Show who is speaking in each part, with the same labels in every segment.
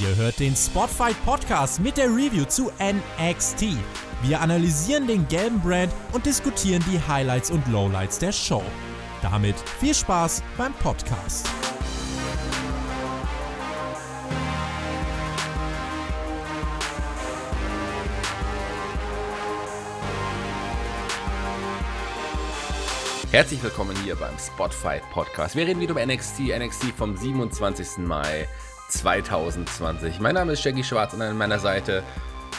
Speaker 1: Ihr hört den Spotfight Podcast mit der Review zu NXT. Wir analysieren den gelben Brand und diskutieren die Highlights und Lowlights der Show. Damit viel Spaß beim Podcast.
Speaker 2: Herzlich willkommen hier beim Spotfight Podcast. Wir reden wieder über NXT, NXT vom 27. Mai 2020. Mein Name ist Shaggy Schwarz und an meiner Seite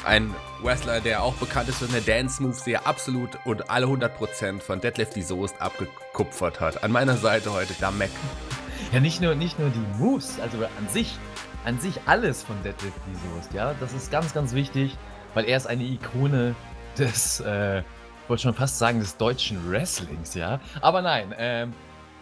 Speaker 2: ein Wrestler, der auch bekannt ist für seine Dance-Moves, die er absolut und alle 100% von Deadlift die Soest abgekupfert hat. An meiner Seite heute Damek.
Speaker 3: Ja, nicht nur, nicht nur die Moves, also an sich, an sich alles von Deadlift die Soest, ja. Das ist ganz, ganz wichtig, weil er ist eine Ikone des, äh, wollte schon fast sagen, des deutschen Wrestlings, ja. Aber nein, ähm,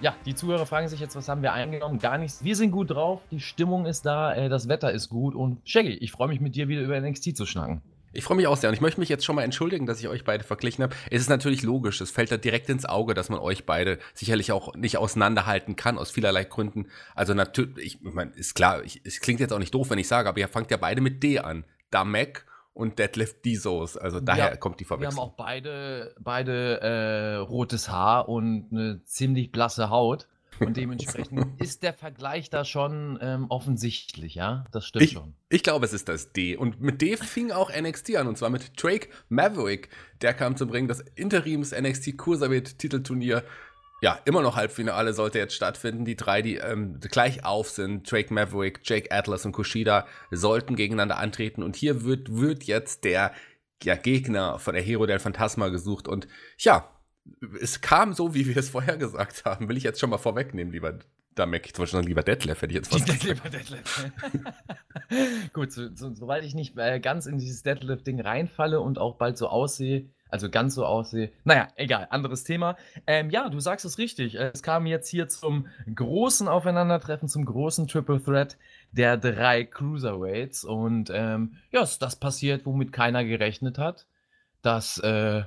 Speaker 3: ja, die Zuhörer fragen sich jetzt, was haben wir eingenommen? Gar nichts. Wir sind gut drauf, die Stimmung ist da, äh, das Wetter ist gut und Shaggy, ich freue mich mit dir wieder über NXT zu schnacken.
Speaker 2: Ich freue mich auch sehr und ich möchte mich jetzt schon mal entschuldigen, dass ich euch beide verglichen habe. Es ist natürlich logisch, es fällt da direkt ins Auge, dass man euch beide sicherlich auch nicht auseinanderhalten kann, aus vielerlei Gründen. Also natürlich, ich meine, ist klar, ich, es klingt jetzt auch nicht doof, wenn ich sage, aber ihr fangt ja beide mit D an. Damek und Deadlift Bezos. Also daher ja, kommt die Verwechslung.
Speaker 3: Wir haben auch beide, beide äh, rotes Haar und eine ziemlich blasse Haut. Und dementsprechend ist der Vergleich da schon ähm, offensichtlich, ja? Das stimmt
Speaker 2: ich,
Speaker 3: schon.
Speaker 2: Ich glaube, es ist das D. Und mit D fing auch NXT an, und zwar mit Drake Maverick. Der kam zum Bringen das Interims NXT Cruiserweight Titelturnier ja, immer noch Halbfinale sollte jetzt stattfinden. Die drei, die ähm, gleich auf sind, Drake Maverick, Jake Atlas und Kushida, sollten gegeneinander antreten. Und hier wird, wird jetzt der ja, Gegner von der Hero del Phantasma gesucht. Und ja, es kam so, wie wir es vorher gesagt haben. Will ich jetzt schon mal vorwegnehmen, lieber Damek. Ich wollte schon sagen, lieber Detlef, hätte ich jetzt fast gesagt. Lieber Detlef.
Speaker 3: Gut, so, so, sobald ich nicht äh, ganz in dieses Detlef-Ding reinfalle und auch bald so aussehe, also ganz so aussehe. Naja, egal, anderes Thema. Ähm, ja, du sagst es richtig. Es kam jetzt hier zum großen Aufeinandertreffen, zum großen Triple Threat der drei Cruiserweights. Und ähm, ja, das passiert, womit keiner gerechnet hat. Das, äh,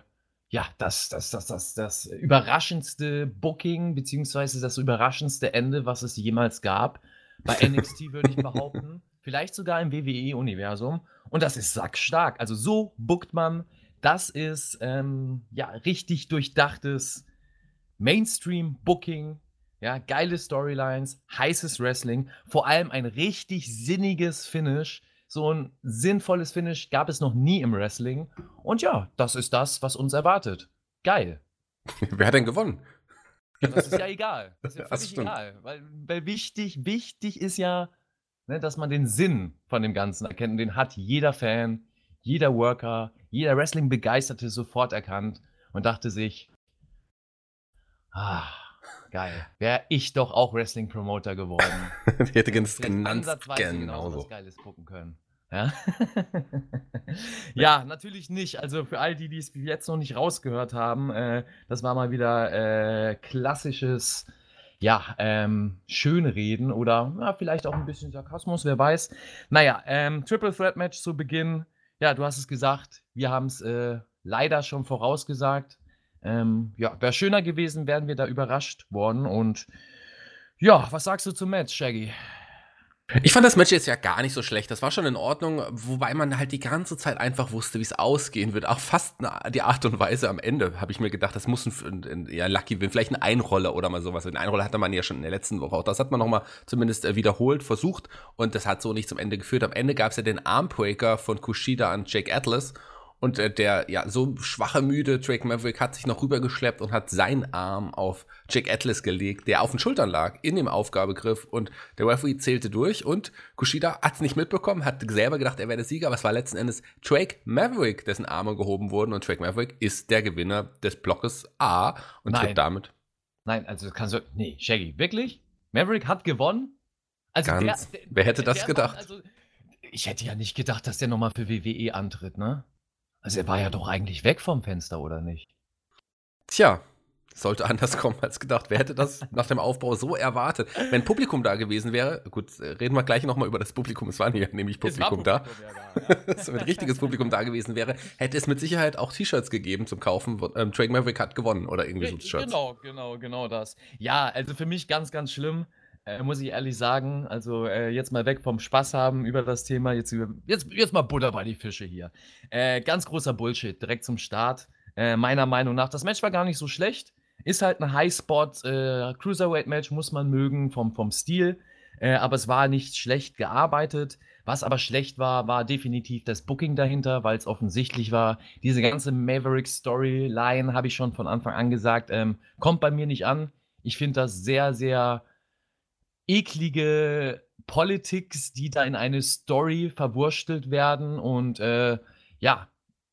Speaker 3: ja, das, das, das, das, das überraschendste Booking, beziehungsweise das überraschendste Ende, was es jemals gab. Bei NXT würde ich behaupten. Vielleicht sogar im WWE-Universum. Und das ist sackstark. Also so bookt man das ist ähm, ja richtig durchdachtes Mainstream-Booking, ja, geile Storylines, heißes Wrestling, vor allem ein richtig sinniges Finish. So ein sinnvolles Finish gab es noch nie im Wrestling. Und ja, das ist das, was uns erwartet. Geil.
Speaker 2: Wer hat denn gewonnen?
Speaker 3: Ja, das ist ja egal. Das ist ja völlig egal. Weil, weil, wichtig, wichtig ist ja, ne, dass man den Sinn von dem Ganzen erkennt. Und den hat jeder Fan, jeder Worker, jeder Wrestling-Begeisterte sofort erkannt und dachte sich, ah, geil, wäre ich doch auch Wrestling-Promoter geworden.
Speaker 2: ich hätte ganz genannt,
Speaker 3: genauso was Geiles gucken können. Ja? ja, natürlich nicht. Also für all die, die es jetzt noch nicht rausgehört haben, äh, das war mal wieder äh, klassisches, ja, ähm, Schönreden oder ja, vielleicht auch ein bisschen Sarkasmus, wer weiß. Naja, ähm, Triple Threat Match zu Beginn. Ja, du hast es gesagt. Wir haben es äh, leider schon vorausgesagt. Ähm, ja, wäre schöner gewesen, wären wir da überrascht worden. Und ja, was sagst du zum Match, Shaggy?
Speaker 2: Ich fand das Match jetzt ja gar nicht so schlecht. Das war schon in Ordnung, wobei man halt die ganze Zeit einfach wusste, wie es ausgehen wird. Auch fast die Art und Weise am Ende habe ich mir gedacht, das muss ein, ein ja, Lucky Win, vielleicht ein Einroller oder mal sowas. Ein Einroller hatte man ja schon in der letzten Woche auch. Das hat man nochmal zumindest äh, wiederholt versucht und das hat so nicht zum Ende geführt. Am Ende gab es ja den Armbreaker von Kushida an Jake Atlas und äh, der ja so schwache, müde Drake Maverick hat sich noch rübergeschleppt und hat seinen Arm auf Jack Atlas gelegt, der auf den Schultern lag, in dem Aufgabegriff. Und der Referee zählte durch und Kushida hat es nicht mitbekommen, hat selber gedacht, er wäre der Sieger, aber es war letzten Endes Drake Maverick, dessen Arme gehoben wurden. Und Drake Maverick ist der Gewinner des Blockes A und
Speaker 3: Nein.
Speaker 2: tritt damit.
Speaker 3: Nein, also kannst du. Nee, Shaggy, wirklich? Maverick hat gewonnen?
Speaker 2: Also Ganz, der, der, wer hätte das gedacht? War, also,
Speaker 3: ich hätte ja nicht gedacht, dass der nochmal für WWE antritt, ne? Also er war ja doch eigentlich weg vom Fenster, oder nicht?
Speaker 2: Tja, sollte anders kommen als gedacht. Wer hätte das nach dem Aufbau so erwartet? Wenn Publikum da gewesen wäre, gut, reden wir gleich nochmal über das Publikum. Es war nämlich Publikum, Publikum da. Ja, da ja. Wenn richtiges Publikum da gewesen wäre, hätte es mit Sicherheit auch T-Shirts gegeben zum Kaufen. Ähm, Drake Maverick hat gewonnen oder irgendwie so
Speaker 3: Shirts. Genau, genau, genau das. Ja, also für mich ganz, ganz schlimm. Äh, muss ich ehrlich sagen. Also äh, jetzt mal weg vom Spaß haben über das Thema. Jetzt, jetzt, jetzt mal Butter bei die Fische hier. Äh, ganz großer Bullshit, direkt zum Start. Äh, meiner Meinung nach, das Match war gar nicht so schlecht. Ist halt ein High-Spot, äh, muss man mögen vom, vom Stil. Äh, aber es war nicht schlecht gearbeitet. Was aber schlecht war, war definitiv das Booking dahinter, weil es offensichtlich war, diese ganze Maverick-Storyline, habe ich schon von Anfang an gesagt, ähm, kommt bei mir nicht an. Ich finde das sehr, sehr eklige Politics, die da in eine Story verwurstelt werden und äh, ja,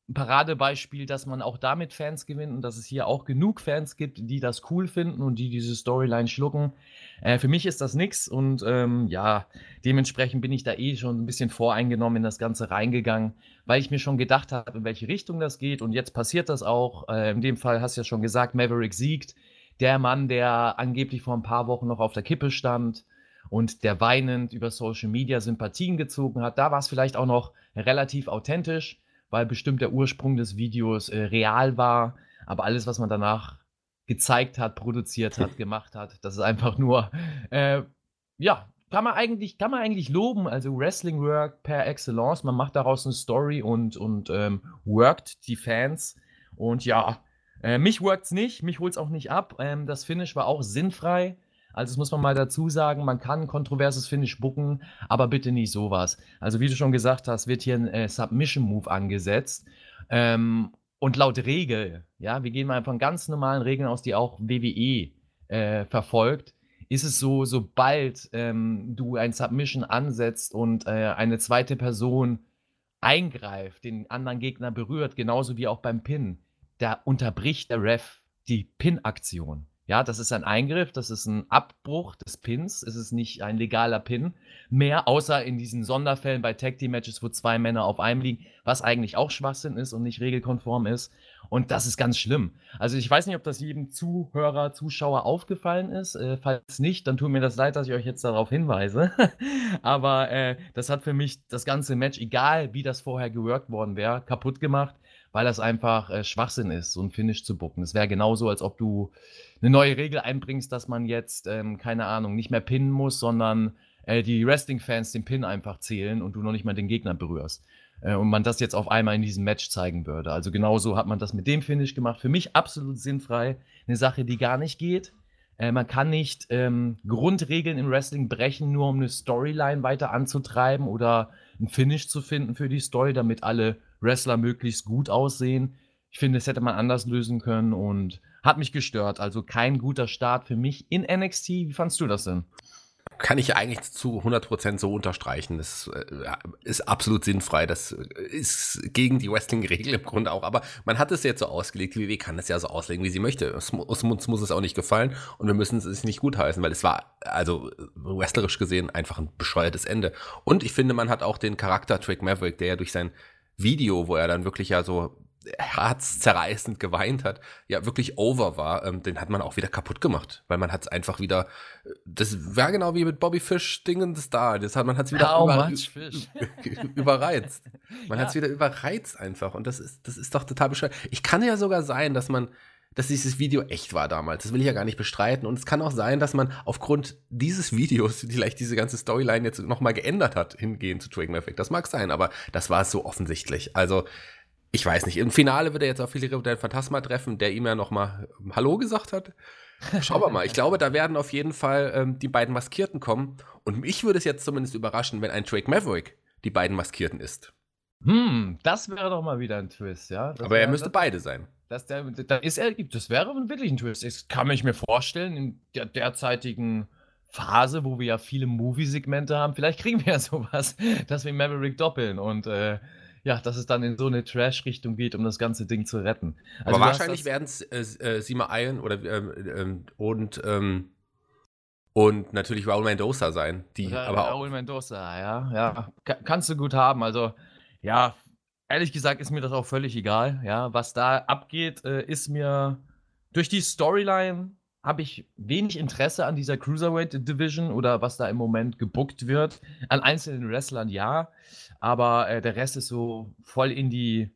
Speaker 3: ein Paradebeispiel, dass man auch damit Fans gewinnt und dass es hier auch genug Fans gibt, die das cool finden und die diese Storyline schlucken. Äh, für mich ist das nix und ähm, ja, dementsprechend bin ich da eh schon ein bisschen voreingenommen in das Ganze reingegangen, weil ich mir schon gedacht habe, in welche Richtung das geht und jetzt passiert das auch. Äh, in dem Fall hast du ja schon gesagt, Maverick siegt. Der Mann, der angeblich vor ein paar Wochen noch auf der Kippe stand und der weinend über Social Media Sympathien gezogen hat, da war es vielleicht auch noch relativ authentisch weil bestimmt der Ursprung des Videos äh, real war. Aber alles, was man danach gezeigt hat, produziert hat, gemacht hat, das ist einfach nur, äh, ja, kann man eigentlich, kann man eigentlich loben. Also Wrestling Work per Excellence. Man macht daraus eine Story und, und ähm, workt die Fans. Und ja, äh, mich workt's nicht, mich holt's auch nicht ab. Ähm, das Finish war auch sinnfrei. Also das muss man mal dazu sagen, man kann kontroverses Finish bucken, aber bitte nicht sowas. Also wie du schon gesagt hast, wird hier ein äh, Submission-Move angesetzt. Ähm, und laut Regel, ja, wir gehen mal von ganz normalen Regeln aus, die auch WWE äh, verfolgt, ist es so, sobald ähm, du ein Submission ansetzt und äh, eine zweite Person eingreift, den anderen Gegner berührt, genauso wie auch beim Pin, da unterbricht der Ref die Pin-Aktion. Ja, das ist ein Eingriff, das ist ein Abbruch des Pins. Es ist nicht ein legaler Pin mehr, außer in diesen Sonderfällen bei Tag Team Matches, wo zwei Männer auf einem liegen, was eigentlich auch Schwachsinn ist und nicht regelkonform ist. Und das ist ganz schlimm. Also ich weiß nicht, ob das jedem Zuhörer, Zuschauer aufgefallen ist. Äh, falls nicht, dann tut mir das leid, dass ich euch jetzt darauf hinweise. Aber äh, das hat für mich das ganze Match, egal wie das vorher geworkt worden wäre, kaputt gemacht weil das einfach äh, Schwachsinn ist, so ein Finish zu bucken. Es wäre genauso, als ob du eine neue Regel einbringst, dass man jetzt, ähm, keine Ahnung, nicht mehr pinnen muss, sondern äh, die Wrestling-Fans den Pin einfach zählen und du noch nicht mal den Gegner berührst. Äh, und man das jetzt auf einmal in diesem Match zeigen würde. Also genauso hat man das mit dem Finish gemacht. Für mich absolut sinnfrei. Eine Sache, die gar nicht geht. Äh, man kann nicht ähm, Grundregeln im Wrestling brechen, nur um eine Storyline weiter anzutreiben oder ein Finish zu finden für die Story, damit alle Wrestler möglichst gut aussehen. Ich finde, das hätte man anders lösen können und hat mich gestört. Also kein guter Start für mich in NXT. Wie fandst du das denn?
Speaker 2: Kann ich eigentlich zu 100% so unterstreichen. Das äh, ist absolut sinnfrei. Das ist gegen die Wrestling-Regel im Grunde auch. Aber man hat es jetzt so ausgelegt. Die WWE kann es ja so auslegen, wie sie möchte. Es, uns muss es auch nicht gefallen und wir müssen es nicht gutheißen, weil es war, also wrestlerisch gesehen, einfach ein bescheuertes Ende. Und ich finde, man hat auch den Charakter Trick Maverick, der ja durch sein Video, wo er dann wirklich ja so herzzerreißend geweint hat, ja wirklich over war, ähm, den hat man auch wieder kaputt gemacht, weil man hat es einfach wieder, das war genau wie mit Bobby Fish Dingens da, das hat man hat es wieder über, überreizt. Man ja. hat es wieder überreizt einfach und das ist das ist doch total bescheuert. Ich kann ja sogar sein, dass man dass dieses Video echt war damals. Das will ich ja gar nicht bestreiten. Und es kann auch sein, dass man aufgrund dieses Videos vielleicht diese ganze Storyline jetzt nochmal geändert hat, hingehend zu Twig Effect. Das mag sein, aber das war so offensichtlich. Also, ich weiß nicht. Im Finale wird er jetzt auf Philipp den Phantasma treffen, der ihm ja nochmal Hallo gesagt hat. Schauen wir mal. Ich glaube, da werden auf jeden Fall ähm, die beiden Maskierten kommen. Und mich würde es jetzt zumindest überraschen, wenn ein Drake Maverick die beiden Maskierten ist.
Speaker 3: Hm, das wäre doch mal wieder ein Twist, ja. Das
Speaker 2: Aber er müsste beide sein.
Speaker 3: Dass der, da ist er, das wäre wirklich ein Twist. Das kann ich mir vorstellen, in der derzeitigen Phase, wo wir ja viele Movie-Segmente haben, vielleicht kriegen wir ja sowas, dass wir Maverick doppeln und äh, ja, dass es dann in so eine Trash-Richtung geht, um das ganze Ding zu retten.
Speaker 2: Also Aber wahrscheinlich werden es äh, äh, Sima Iron oder ähm, ähm, und ähm, und natürlich Raul Mendoza sein. Die,
Speaker 3: ja, aber Raul Mendoza, ja, ja. kannst du gut haben. Also, ja, ehrlich gesagt ist mir das auch völlig egal. Ja, was da abgeht, äh, ist mir durch die Storyline habe ich wenig Interesse an dieser Cruiserweight Division oder was da im Moment gebuckt wird. An einzelnen Wrestlern ja, aber äh, der Rest ist so voll in die,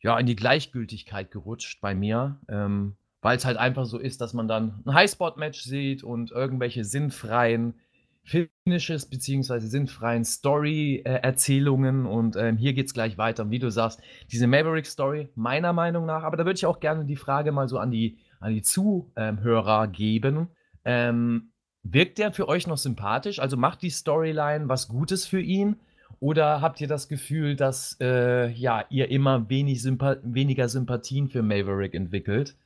Speaker 3: ja, in die Gleichgültigkeit gerutscht bei mir. Ähm, weil es halt einfach so ist, dass man dann ein Highspot-Match sieht und irgendwelche sinnfreien Finishes beziehungsweise sinnfreien Story-Erzählungen und ähm, hier geht es gleich weiter. Und wie du sagst, diese Maverick-Story, meiner Meinung nach, aber da würde ich auch gerne die Frage mal so an die, an die Zuhörer geben. Ähm, wirkt der für euch noch sympathisch? Also macht die Storyline was Gutes für ihn? Oder habt ihr das Gefühl, dass äh, ja, ihr immer wenig Sympa weniger Sympathien für Maverick entwickelt?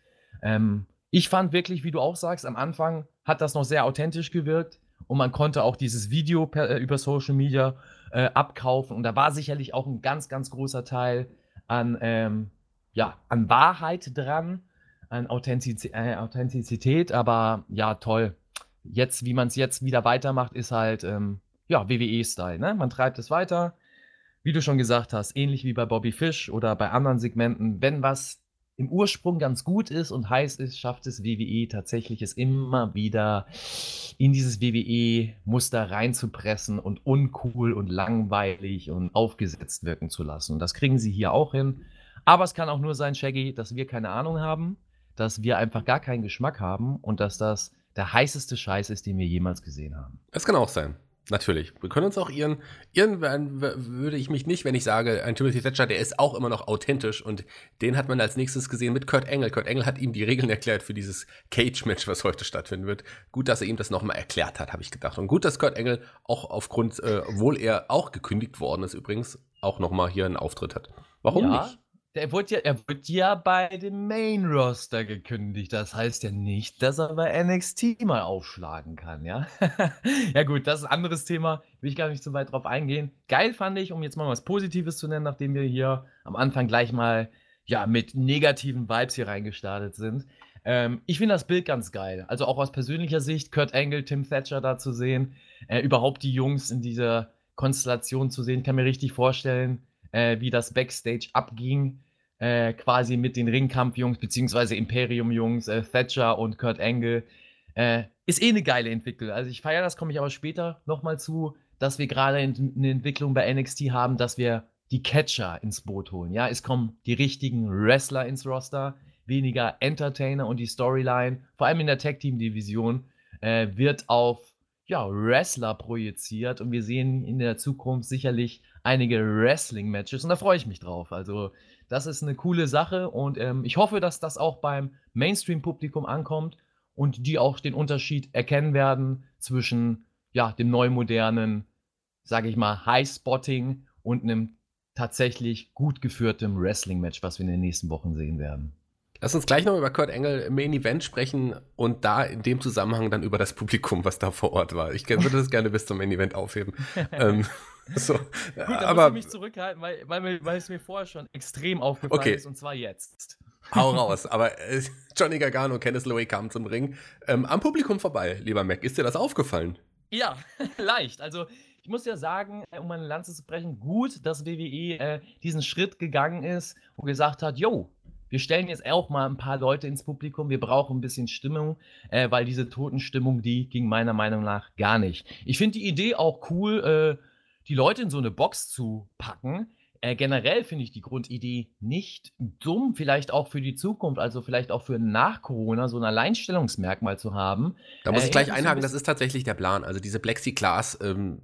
Speaker 3: Ähm, ich fand wirklich, wie du auch sagst, am Anfang hat das noch sehr authentisch gewirkt und man konnte auch dieses Video per, äh, über Social Media äh, abkaufen. Und da war sicherlich auch ein ganz, ganz großer Teil an, ähm, ja, an Wahrheit dran, an Authentiz äh, Authentizität. Aber ja, toll. Jetzt, wie man es jetzt wieder weitermacht, ist halt ähm, ja, WWE-Style. Ne? Man treibt es weiter. Wie du schon gesagt hast, ähnlich wie bei Bobby Fish oder bei anderen Segmenten, wenn was im Ursprung ganz gut ist und heiß ist, schafft es WWE tatsächlich, es immer wieder in dieses WWE-Muster reinzupressen und uncool und langweilig und aufgesetzt wirken zu lassen. Und das kriegen sie hier auch hin. Aber es kann auch nur sein, Shaggy, dass wir keine Ahnung haben, dass wir einfach gar keinen Geschmack haben und dass das der heißeste Scheiß ist, den wir jemals gesehen haben.
Speaker 2: Es kann auch sein. Natürlich. Wir können uns auch ihren, ihren würde ich mich nicht, wenn ich sage, ein Timothy Thatcher, der ist auch immer noch authentisch und den hat man als nächstes gesehen mit Kurt Engel. Kurt Engel hat ihm die Regeln erklärt für dieses Cage-Match, was heute stattfinden wird. Gut, dass er ihm das nochmal erklärt hat, habe ich gedacht. Und gut, dass Kurt Engel auch aufgrund, äh, obwohl er auch gekündigt worden ist übrigens, auch nochmal hier einen Auftritt hat. Warum ja, nicht?
Speaker 3: Der wurde ja, er wird ja bei dem Main Roster gekündigt. Das heißt ja nicht, dass er bei NXT mal aufschlagen kann, ja? ja, gut, das ist ein anderes Thema. Will ich gar nicht so weit drauf eingehen. Geil fand ich, um jetzt mal was Positives zu nennen, nachdem wir hier am Anfang gleich mal ja, mit negativen Vibes hier reingestartet sind. Ähm, ich finde das Bild ganz geil. Also auch aus persönlicher Sicht, Kurt Angle, Tim Thatcher da zu sehen, äh, überhaupt die Jungs in dieser Konstellation zu sehen, kann mir richtig vorstellen, äh, wie das Backstage abging äh, quasi mit den Ringkampfjungs beziehungsweise Imperium-Jungs, äh, Thatcher und Kurt Angle. Äh, ist eh eine geile Entwicklung. Also ich feiere das, komme ich aber später nochmal zu, dass wir gerade eine Entwicklung bei NXT haben, dass wir die Catcher ins Boot holen. Ja, es kommen die richtigen Wrestler ins Roster, weniger Entertainer und die Storyline, vor allem in der Tag Team Division, äh, wird auf ja, Wrestler projiziert und wir sehen in der Zukunft sicherlich einige Wrestling-Matches und da freue ich mich drauf. Also das ist eine coole Sache und ähm, ich hoffe, dass das auch beim Mainstream-Publikum ankommt und die auch den Unterschied erkennen werden zwischen ja, dem neumodernen, sage ich mal, High-Spotting und einem tatsächlich gut geführtem Wrestling-Match, was wir in den nächsten Wochen sehen werden.
Speaker 2: Lass uns gleich noch über Kurt Engel im Main Event sprechen und da in dem Zusammenhang dann über das Publikum, was da vor Ort war. Ich würde das gerne bis zum Main Event aufheben. ähm,
Speaker 3: so, Gut, da aber, muss ich mich zurückhalten, weil, weil, weil es mir vorher schon extrem aufgefallen okay. ist und zwar jetzt.
Speaker 2: Hau raus. Aber äh, Johnny Gargano und Kenneth Lowe kamen zum Ring. Ähm, am Publikum vorbei, lieber Mac. Ist dir das aufgefallen?
Speaker 3: Ja, leicht. Also ich muss ja sagen, äh, um meine Lanze zu brechen, gut, dass WWE äh, diesen Schritt gegangen ist und gesagt hat, yo, wir stellen jetzt auch mal ein paar Leute ins Publikum, wir brauchen ein bisschen Stimmung, äh, weil diese Totenstimmung, die ging meiner Meinung nach gar nicht. Ich finde die Idee auch cool, äh, die Leute in so eine Box zu packen. Äh, generell finde ich die Grundidee nicht dumm, vielleicht auch für die Zukunft, also vielleicht auch für nach Corona so ein Alleinstellungsmerkmal zu haben.
Speaker 2: Da muss äh, ich gleich einhaken, das ist tatsächlich der Plan. Also diese Plexiglas ähm,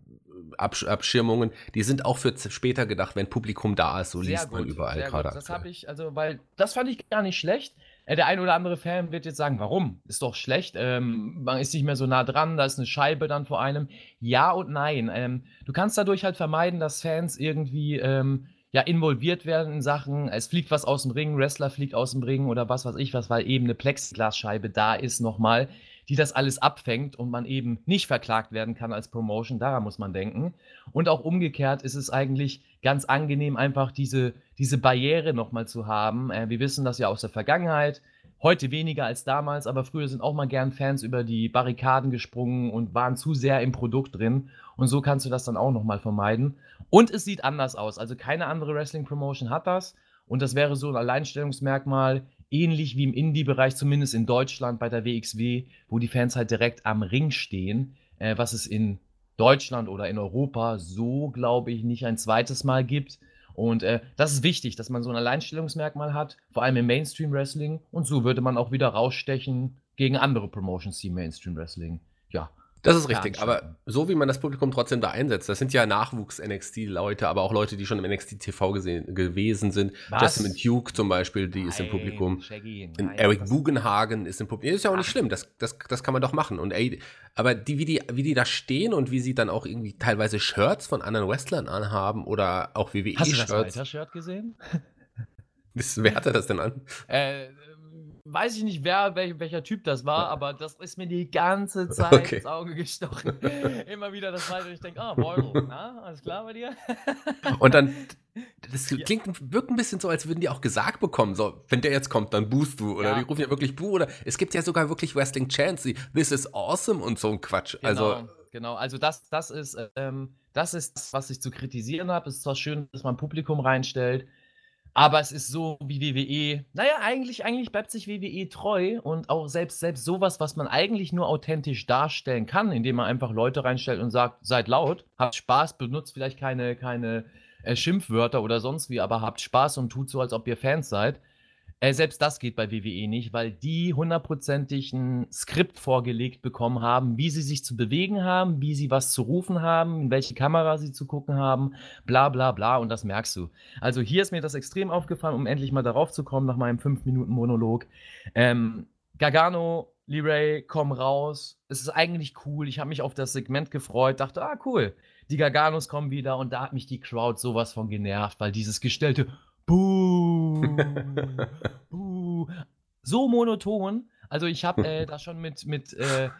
Speaker 2: Absch Abschirmungen, die sind auch für später gedacht, wenn Publikum da ist, so liest gut, man überall gerade.
Speaker 3: Das habe ich, also, weil das fand ich gar nicht schlecht. Der ein oder andere Fan wird jetzt sagen, warum? Ist doch schlecht. Ähm, man ist nicht mehr so nah dran, da ist eine Scheibe dann vor einem. Ja und nein. Ähm, du kannst dadurch halt vermeiden, dass Fans irgendwie ähm, ja, involviert werden in Sachen, es fliegt was aus dem Ring, Wrestler fliegt aus dem Ring oder was weiß ich was, weil eben eine Plexiglasscheibe da ist nochmal, die das alles abfängt und man eben nicht verklagt werden kann als Promotion. Daran muss man denken. Und auch umgekehrt ist es eigentlich ganz angenehm, einfach diese, diese Barriere nochmal zu haben. Äh, wir wissen das ja aus der Vergangenheit. Heute weniger als damals, aber früher sind auch mal gern Fans über die Barrikaden gesprungen und waren zu sehr im Produkt drin. Und so kannst du das dann auch nochmal vermeiden. Und es sieht anders aus. Also keine andere Wrestling-Promotion hat das. Und das wäre so ein Alleinstellungsmerkmal, ähnlich wie im Indie-Bereich, zumindest in Deutschland bei der WXW, wo die Fans halt direkt am Ring stehen, äh, was es in Deutschland oder in Europa so, glaube ich, nicht ein zweites Mal gibt. Und äh, das ist wichtig, dass man so ein Alleinstellungsmerkmal hat, vor allem im Mainstream-Wrestling. Und so würde man auch wieder rausstechen gegen andere Promotions, die Mainstream-Wrestling ja,
Speaker 2: Das ist richtig, aber so wie man das Publikum trotzdem da einsetzt, das sind ja Nachwuchs-NXT-Leute, aber auch Leute, die schon im NXT-TV gewesen sind. Was? Jasmine Duke zum Beispiel, die nein, ist im Publikum. Shaggy, nein, Eric Bugenhagen ist im Publikum. Ist ja auch nicht schlimm, das, das, das kann man doch machen. Und ey, aber die, wie, die, wie die da stehen und wie sie dann auch irgendwie teilweise Shirts von anderen Wrestlern anhaben oder auch WWE-Shirts. Hast
Speaker 3: du das Weiter-Shirt gesehen?
Speaker 2: wer hatte das denn an?
Speaker 3: Äh, weiß ich nicht, wer, welch, welcher Typ das war, aber das ist mir die ganze Zeit okay. ins Auge gestochen. Immer wieder das Mal, und ich denke, ah, Beuro, na, alles klar bei dir?
Speaker 2: und dann, das klingt, wirkt ein bisschen so, als würden die auch gesagt bekommen, so, wenn der jetzt kommt, dann boost du. Oder ja. die rufen ja wirklich Boo. Oder es gibt ja sogar wirklich Wrestling Chance, die This is awesome und so ein Quatsch.
Speaker 3: Genau,
Speaker 2: also,
Speaker 3: genau. Also das, das ist, ähm, das ist, was ich zu kritisieren habe. Es ist zwar schön, dass man Publikum reinstellt, aber es ist so wie WWE. Naja, eigentlich, eigentlich bleibt sich WWE treu und auch selbst, selbst sowas, was man eigentlich nur authentisch darstellen kann, indem man einfach Leute reinstellt und sagt, seid laut, habt Spaß, benutzt vielleicht keine, keine äh, Schimpfwörter oder sonst wie, aber habt Spaß und tut so, als ob ihr Fans seid. Äh, selbst das geht bei WWE nicht, weil die hundertprozentig ein Skript vorgelegt bekommen haben, wie sie sich zu bewegen haben, wie sie was zu rufen haben, in welche Kamera sie zu gucken haben, bla bla bla und das merkst du. Also hier ist mir das extrem aufgefallen, um endlich mal darauf zu kommen nach meinem 5-Minuten-Monolog. Ähm, Gargano, Lee Ray kommen raus. Es ist eigentlich cool. Ich habe mich auf das Segment gefreut, dachte, ah cool, die Garganos kommen wieder und da hat mich die Crowd sowas von genervt, weil dieses gestellte Buh, buh. So monoton. Also ich habe äh, da schon mit, mit äh,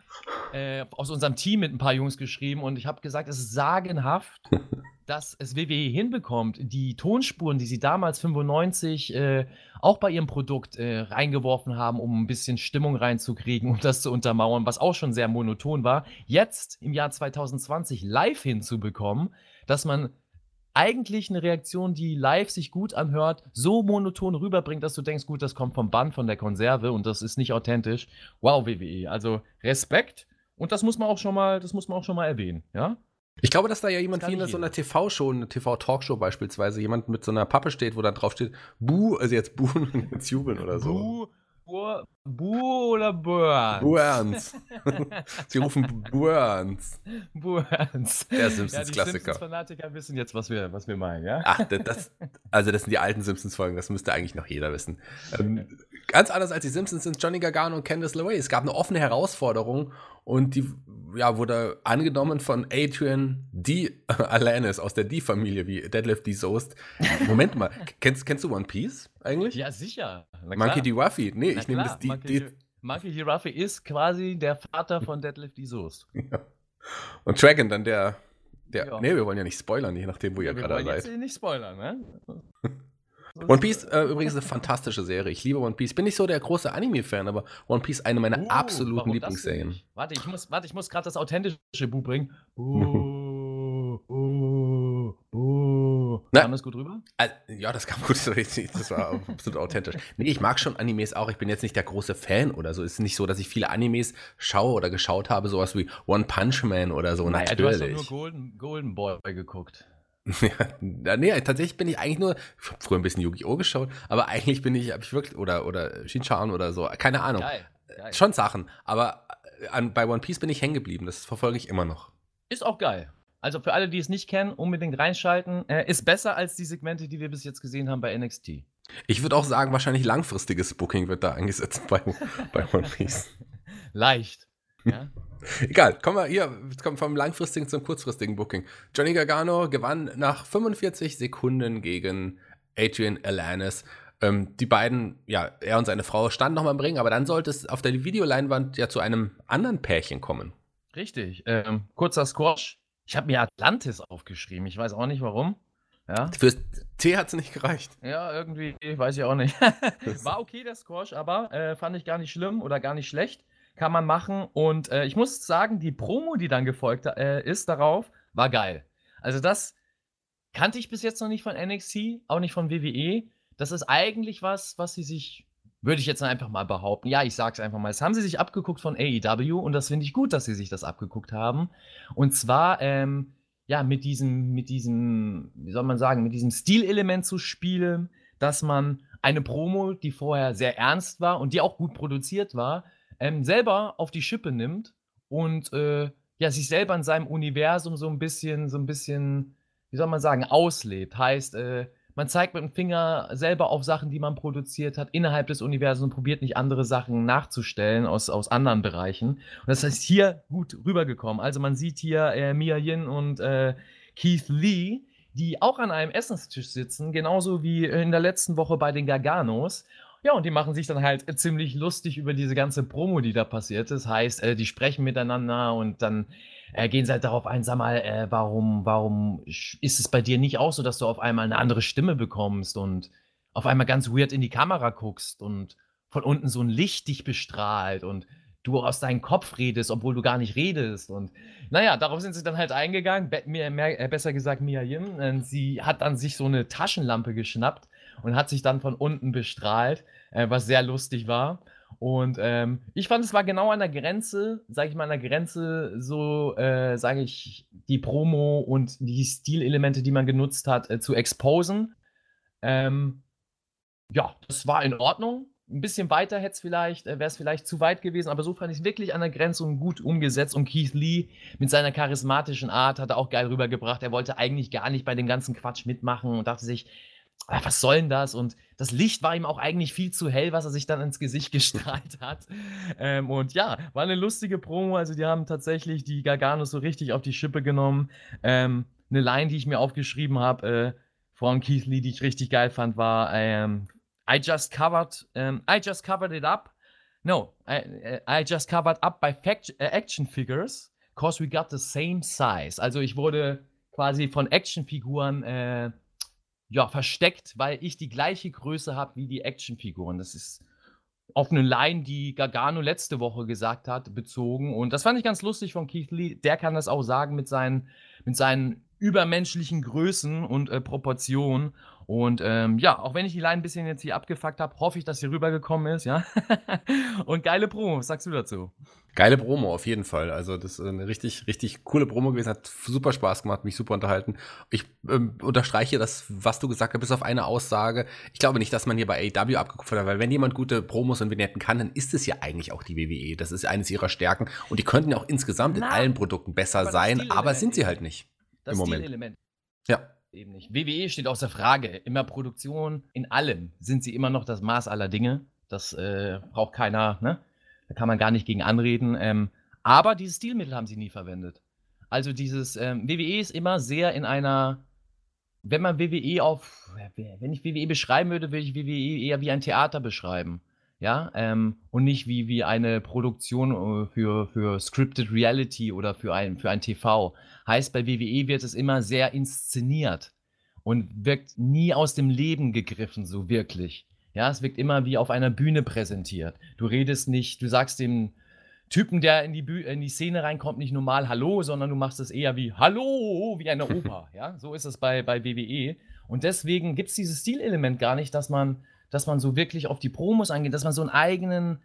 Speaker 3: äh, aus unserem Team mit ein paar Jungs geschrieben und ich habe gesagt, es ist sagenhaft, dass es WWE hinbekommt, die Tonspuren, die sie damals 95 äh, auch bei ihrem Produkt äh, reingeworfen haben, um ein bisschen Stimmung reinzukriegen und das zu untermauern, was auch schon sehr monoton war, jetzt im Jahr 2020 live hinzubekommen, dass man eigentlich eine Reaktion, die live sich gut anhört, so monoton rüberbringt, dass du denkst, gut, das kommt vom Band, von der Konserve und das ist nicht authentisch. Wow, WWE. Also Respekt. Und das muss man auch schon mal, das muss man auch schon mal erwähnen, ja?
Speaker 2: Ich glaube, dass da ja jemand wie in so einer TV-Show, eine TV-Talkshow beispielsweise, jemand mit so einer Pappe steht, wo da drauf steht, Buh, also jetzt buhen und jetzt jubeln oder so.
Speaker 3: Buh, Buh, Buh oder Burns?
Speaker 2: Burns. Sie rufen Burns.
Speaker 3: Burns.
Speaker 2: Der Simpsons-Klassiker. Ja,
Speaker 3: Simpsons-Fanatiker wissen jetzt, was wir, was wir meinen, ja?
Speaker 2: Ach, das, also das sind die alten Simpsons-Folgen, das müsste eigentlich noch jeder wissen. Ähm, ganz anders als die Simpsons sind Johnny Gargano und Candice LeRae. Es gab eine offene Herausforderung und die ja, wurde angenommen von Adrian D. Alanis aus der D-Familie, wie Deadlift D. Soest. Moment mal, kennst, kennst du One Piece eigentlich?
Speaker 3: Ja, sicher.
Speaker 2: Monkey D. Ruffy. Nee, Na ich nehme das
Speaker 3: D. Monkey, D. Monkey D. Ruffy ist quasi der Vater von Deadlift D. Soest. Ja.
Speaker 2: Und Dragon dann der. der ja. Nee, wir wollen ja nicht spoilern, je nachdem, wo ihr gerade seid. Wir wollen
Speaker 3: jetzt nicht spoilern, ne?
Speaker 2: One Piece äh, übrigens eine fantastische Serie. Ich liebe One Piece. Bin nicht so der große Anime-Fan, aber One Piece eine meiner uh, absoluten Lieblingsserien.
Speaker 3: Warte, ich muss, warte, ich muss gerade das authentische Bu bringen. Uh, uh, uh. Kam das gut rüber?
Speaker 2: Also, ja, das kam gut. Das war absolut authentisch. Nee, ich mag schon Animes auch. Ich bin jetzt nicht der große Fan oder so. Es ist nicht so, dass ich viele Animes schaue oder geschaut habe, sowas wie One Punch Man oder so.
Speaker 3: Naja, Natürlich. du hast doch nur Golden, Golden Boy geguckt.
Speaker 2: Ja, nee, tatsächlich bin ich eigentlich nur, ich habe früher ein bisschen Yu-Gi-Oh! geschaut, aber eigentlich bin ich, habe ich wirklich, oder, oder Shinchan oder so, keine Ahnung. Geil, geil. Schon Sachen, aber äh, an, bei One Piece bin ich hängen geblieben, das verfolge ich immer noch.
Speaker 3: Ist auch geil. Also für alle, die es nicht kennen, unbedingt reinschalten. Äh, ist besser als die Segmente, die wir bis jetzt gesehen haben bei NXT.
Speaker 2: Ich würde auch sagen, wahrscheinlich langfristiges Booking wird da eingesetzt bei, bei One Piece.
Speaker 3: Leicht. Ja.
Speaker 2: Egal, kommen wir hier kommen vom langfristigen zum kurzfristigen Booking. Johnny Gargano gewann nach 45 Sekunden gegen Adrian Alanis. Ähm, die beiden, ja, er und seine Frau standen nochmal im Ring, aber dann sollte es auf der Videoleinwand ja zu einem anderen Pärchen kommen.
Speaker 3: Richtig. Ähm, kurzer Squash. Ich habe mir Atlantis aufgeschrieben. Ich weiß auch nicht warum. Ja.
Speaker 2: Fürs T hat es nicht gereicht.
Speaker 3: Ja, irgendwie, weiß ich auch nicht. War okay, der Squash, aber äh, fand ich gar nicht schlimm oder gar nicht schlecht kann man machen. Und äh, ich muss sagen, die Promo, die dann gefolgt äh, ist darauf, war geil. Also das kannte ich bis jetzt noch nicht von NXT, auch nicht von WWE. Das ist eigentlich was, was sie sich, würde ich jetzt einfach mal behaupten. Ja, ich sag's einfach mal. Das haben sie sich abgeguckt von AEW und das finde ich gut, dass sie sich das abgeguckt haben. Und zwar, ähm, ja, mit diesem, mit diesem, wie soll man sagen, mit diesem Stilelement zu spielen, dass man eine Promo, die vorher sehr ernst war und die auch gut produziert war, ähm, selber auf die Schippe nimmt und äh, ja, sich selber in seinem Universum so ein bisschen, so ein bisschen, wie soll man sagen, auslebt. Heißt, äh, man zeigt mit dem Finger selber auf Sachen, die man produziert hat, innerhalb des Universums und probiert nicht andere Sachen nachzustellen aus, aus anderen Bereichen. Und das ist hier gut rübergekommen. Also man sieht hier äh, Mia Yin und äh, Keith Lee, die auch an einem Essenstisch sitzen, genauso wie in der letzten Woche bei den Garganos. Ja, und die machen sich dann halt ziemlich lustig über diese ganze Promo, die da passiert ist. Heißt, äh, die sprechen miteinander und dann äh, gehen sie halt darauf ein, sag mal, äh, warum, warum ist es bei dir nicht auch so, dass du auf einmal eine andere Stimme bekommst und auf einmal ganz weird in die Kamera guckst und von unten so ein Licht dich bestrahlt und du aus deinem Kopf redest, obwohl du gar nicht redest. Und naja, darauf sind sie dann halt eingegangen. Be mehr, mehr, äh, besser gesagt, Mia Yim. Äh, sie hat dann sich so eine Taschenlampe geschnappt und hat sich dann von unten bestrahlt, äh, was sehr lustig war. Und ähm, ich fand, es war genau an der Grenze, sage ich mal, an der Grenze, so äh, sage ich, die Promo und die Stilelemente, die man genutzt hat, äh, zu exposen. Ähm, ja, das war in Ordnung. Ein bisschen weiter hätte es vielleicht, äh, wäre es vielleicht zu weit gewesen, aber so fand ich es wirklich an der Grenze und gut umgesetzt. Und Keith Lee mit seiner charismatischen Art hat er auch geil rübergebracht. Er wollte eigentlich gar nicht bei dem ganzen Quatsch mitmachen und dachte sich, was soll denn das? Und das Licht war ihm auch eigentlich viel zu hell, was er sich dann ins Gesicht gestrahlt hat. Ähm, und ja, war eine lustige Promo. Also, die haben tatsächlich die Garganos so richtig auf die Schippe genommen. Ähm, eine Line, die ich mir aufgeschrieben habe, äh, von Keith Lee, die ich richtig geil fand, war: ähm, I just covered, ähm, I just covered it up. No, I, I just covered up by fact, uh, action figures, cause we got the same size. Also, ich wurde quasi von Actionfiguren äh, ja, versteckt, weil ich die gleiche Größe habe wie die Actionfiguren. Das ist auf eine Line, die Gargano letzte Woche gesagt hat, bezogen. Und das fand ich ganz lustig von Keith Lee. Der kann das auch sagen mit seinen, mit seinen übermenschlichen Größen und äh, Proportionen. Und ähm, ja, auch wenn ich die Line ein bisschen jetzt hier abgefuckt habe, hoffe ich, dass sie rübergekommen ist, ja. und geile Promo, was sagst du dazu?
Speaker 2: Geile Promo, auf jeden Fall. Also, das ist eine richtig, richtig coole Promo gewesen. Hat super Spaß gemacht, mich super unterhalten. Ich ähm, unterstreiche das, was du gesagt hast, bis auf eine Aussage. Ich glaube nicht, dass man hier bei AW abgekupfert hat, weil wenn jemand gute Promos und Vignetten kann, dann ist es ja eigentlich auch die WWE. Das ist eines ihrer Stärken. Und die könnten ja auch insgesamt Na, in allen Produkten besser sein, aber sind sie halt nicht.
Speaker 3: Das im Moment. Element.
Speaker 2: Ja
Speaker 3: eben nicht. WWE steht außer Frage. Immer Produktion, in allem sind sie immer noch das Maß aller Dinge. Das äh, braucht keiner, ne? Da kann man gar nicht gegen anreden. Ähm, aber dieses Stilmittel haben sie nie verwendet. Also dieses ähm, WWE ist immer sehr in einer, wenn man WWE auf, wenn ich WWE beschreiben würde, würde ich WWE eher wie ein Theater beschreiben ja, ähm, und nicht wie, wie eine Produktion äh, für, für Scripted Reality oder für ein, für ein TV. Heißt, bei WWE wird es immer sehr inszeniert und wirkt nie aus dem Leben gegriffen, so wirklich. Ja, es wirkt immer wie auf einer Bühne präsentiert. Du redest nicht, du sagst dem Typen, der in die, Bü in die Szene reinkommt, nicht normal Hallo, sondern du machst es eher wie Hallo, wie eine Oper. ja, so ist es bei, bei WWE. Und deswegen gibt es dieses Stilelement gar nicht, dass man dass man so wirklich auf die Promos eingeht, dass man so einen eigenen,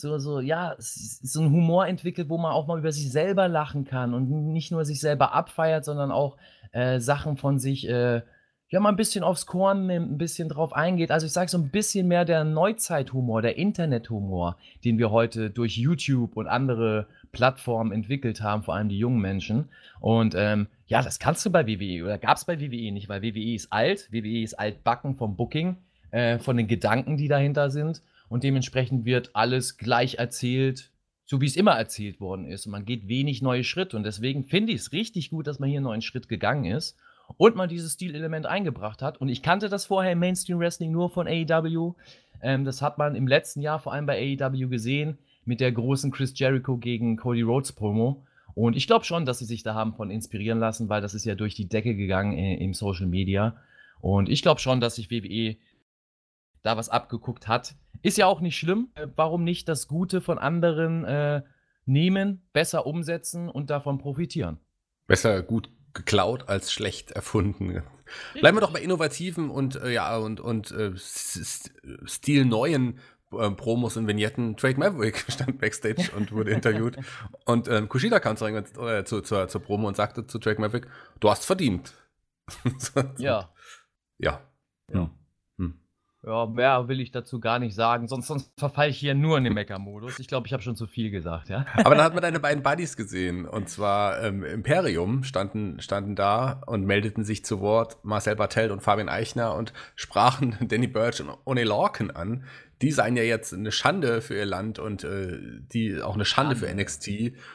Speaker 3: so, so, ja, so einen Humor entwickelt, wo man auch mal über sich selber lachen kann und nicht nur sich selber abfeiert, sondern auch äh, Sachen von sich, äh, ja, mal ein bisschen aufs Korn nimmt, ein bisschen drauf eingeht. Also ich sage so ein bisschen mehr der Neuzeithumor, der Internethumor, den wir heute durch YouTube und andere Plattformen entwickelt haben, vor allem die jungen Menschen. Und ähm, ja, das kannst du bei WWE oder gab es bei WWE nicht, weil WWE ist alt, WWE ist altbacken vom Booking. Äh, von den Gedanken, die dahinter sind. Und dementsprechend wird alles gleich erzählt, so wie es immer erzählt worden ist. Und man geht wenig neue Schritte. Und deswegen finde ich es richtig gut, dass man hier einen neuen Schritt gegangen ist und man dieses Stilelement eingebracht hat. Und ich kannte das vorher im Mainstream Wrestling nur von AEW. Ähm, das hat man im letzten Jahr vor allem bei AEW gesehen mit der großen Chris Jericho gegen Cody Rhodes Promo. Und ich glaube schon, dass sie sich da haben von inspirieren lassen, weil das ist ja durch die Decke gegangen äh, im Social Media. Und ich glaube schon, dass sich WWE da was abgeguckt hat. Ist ja auch nicht schlimm. Äh, warum nicht das Gute von anderen äh, nehmen, besser umsetzen und davon profitieren?
Speaker 2: Besser gut geklaut als schlecht erfunden. Bleiben wir doch bei innovativen und äh, ja und und äh, stilneuen äh, Promos und Vignetten. Trade Maverick stand backstage und wurde interviewt und ähm, Kushida kam zu, äh, zu, zur, zur Promo und sagte zu Trade Maverick, du hast verdient.
Speaker 3: ja.
Speaker 2: Ja.
Speaker 3: Ja. Ja, mehr will ich dazu gar nicht sagen, sonst, sonst verfalle ich hier nur in den Mecker-Modus. Ich glaube, ich habe schon zu viel gesagt, ja.
Speaker 2: Aber dann hat man deine beiden Buddies gesehen. Und zwar ähm, Imperium standen, standen da und meldeten sich zu Wort Marcel Bartel und Fabian Eichner und sprachen Danny Birch und One Lorcan an. Die seien ja jetzt eine Schande für ihr Land und äh, die auch eine Schande, Schande. für NXT.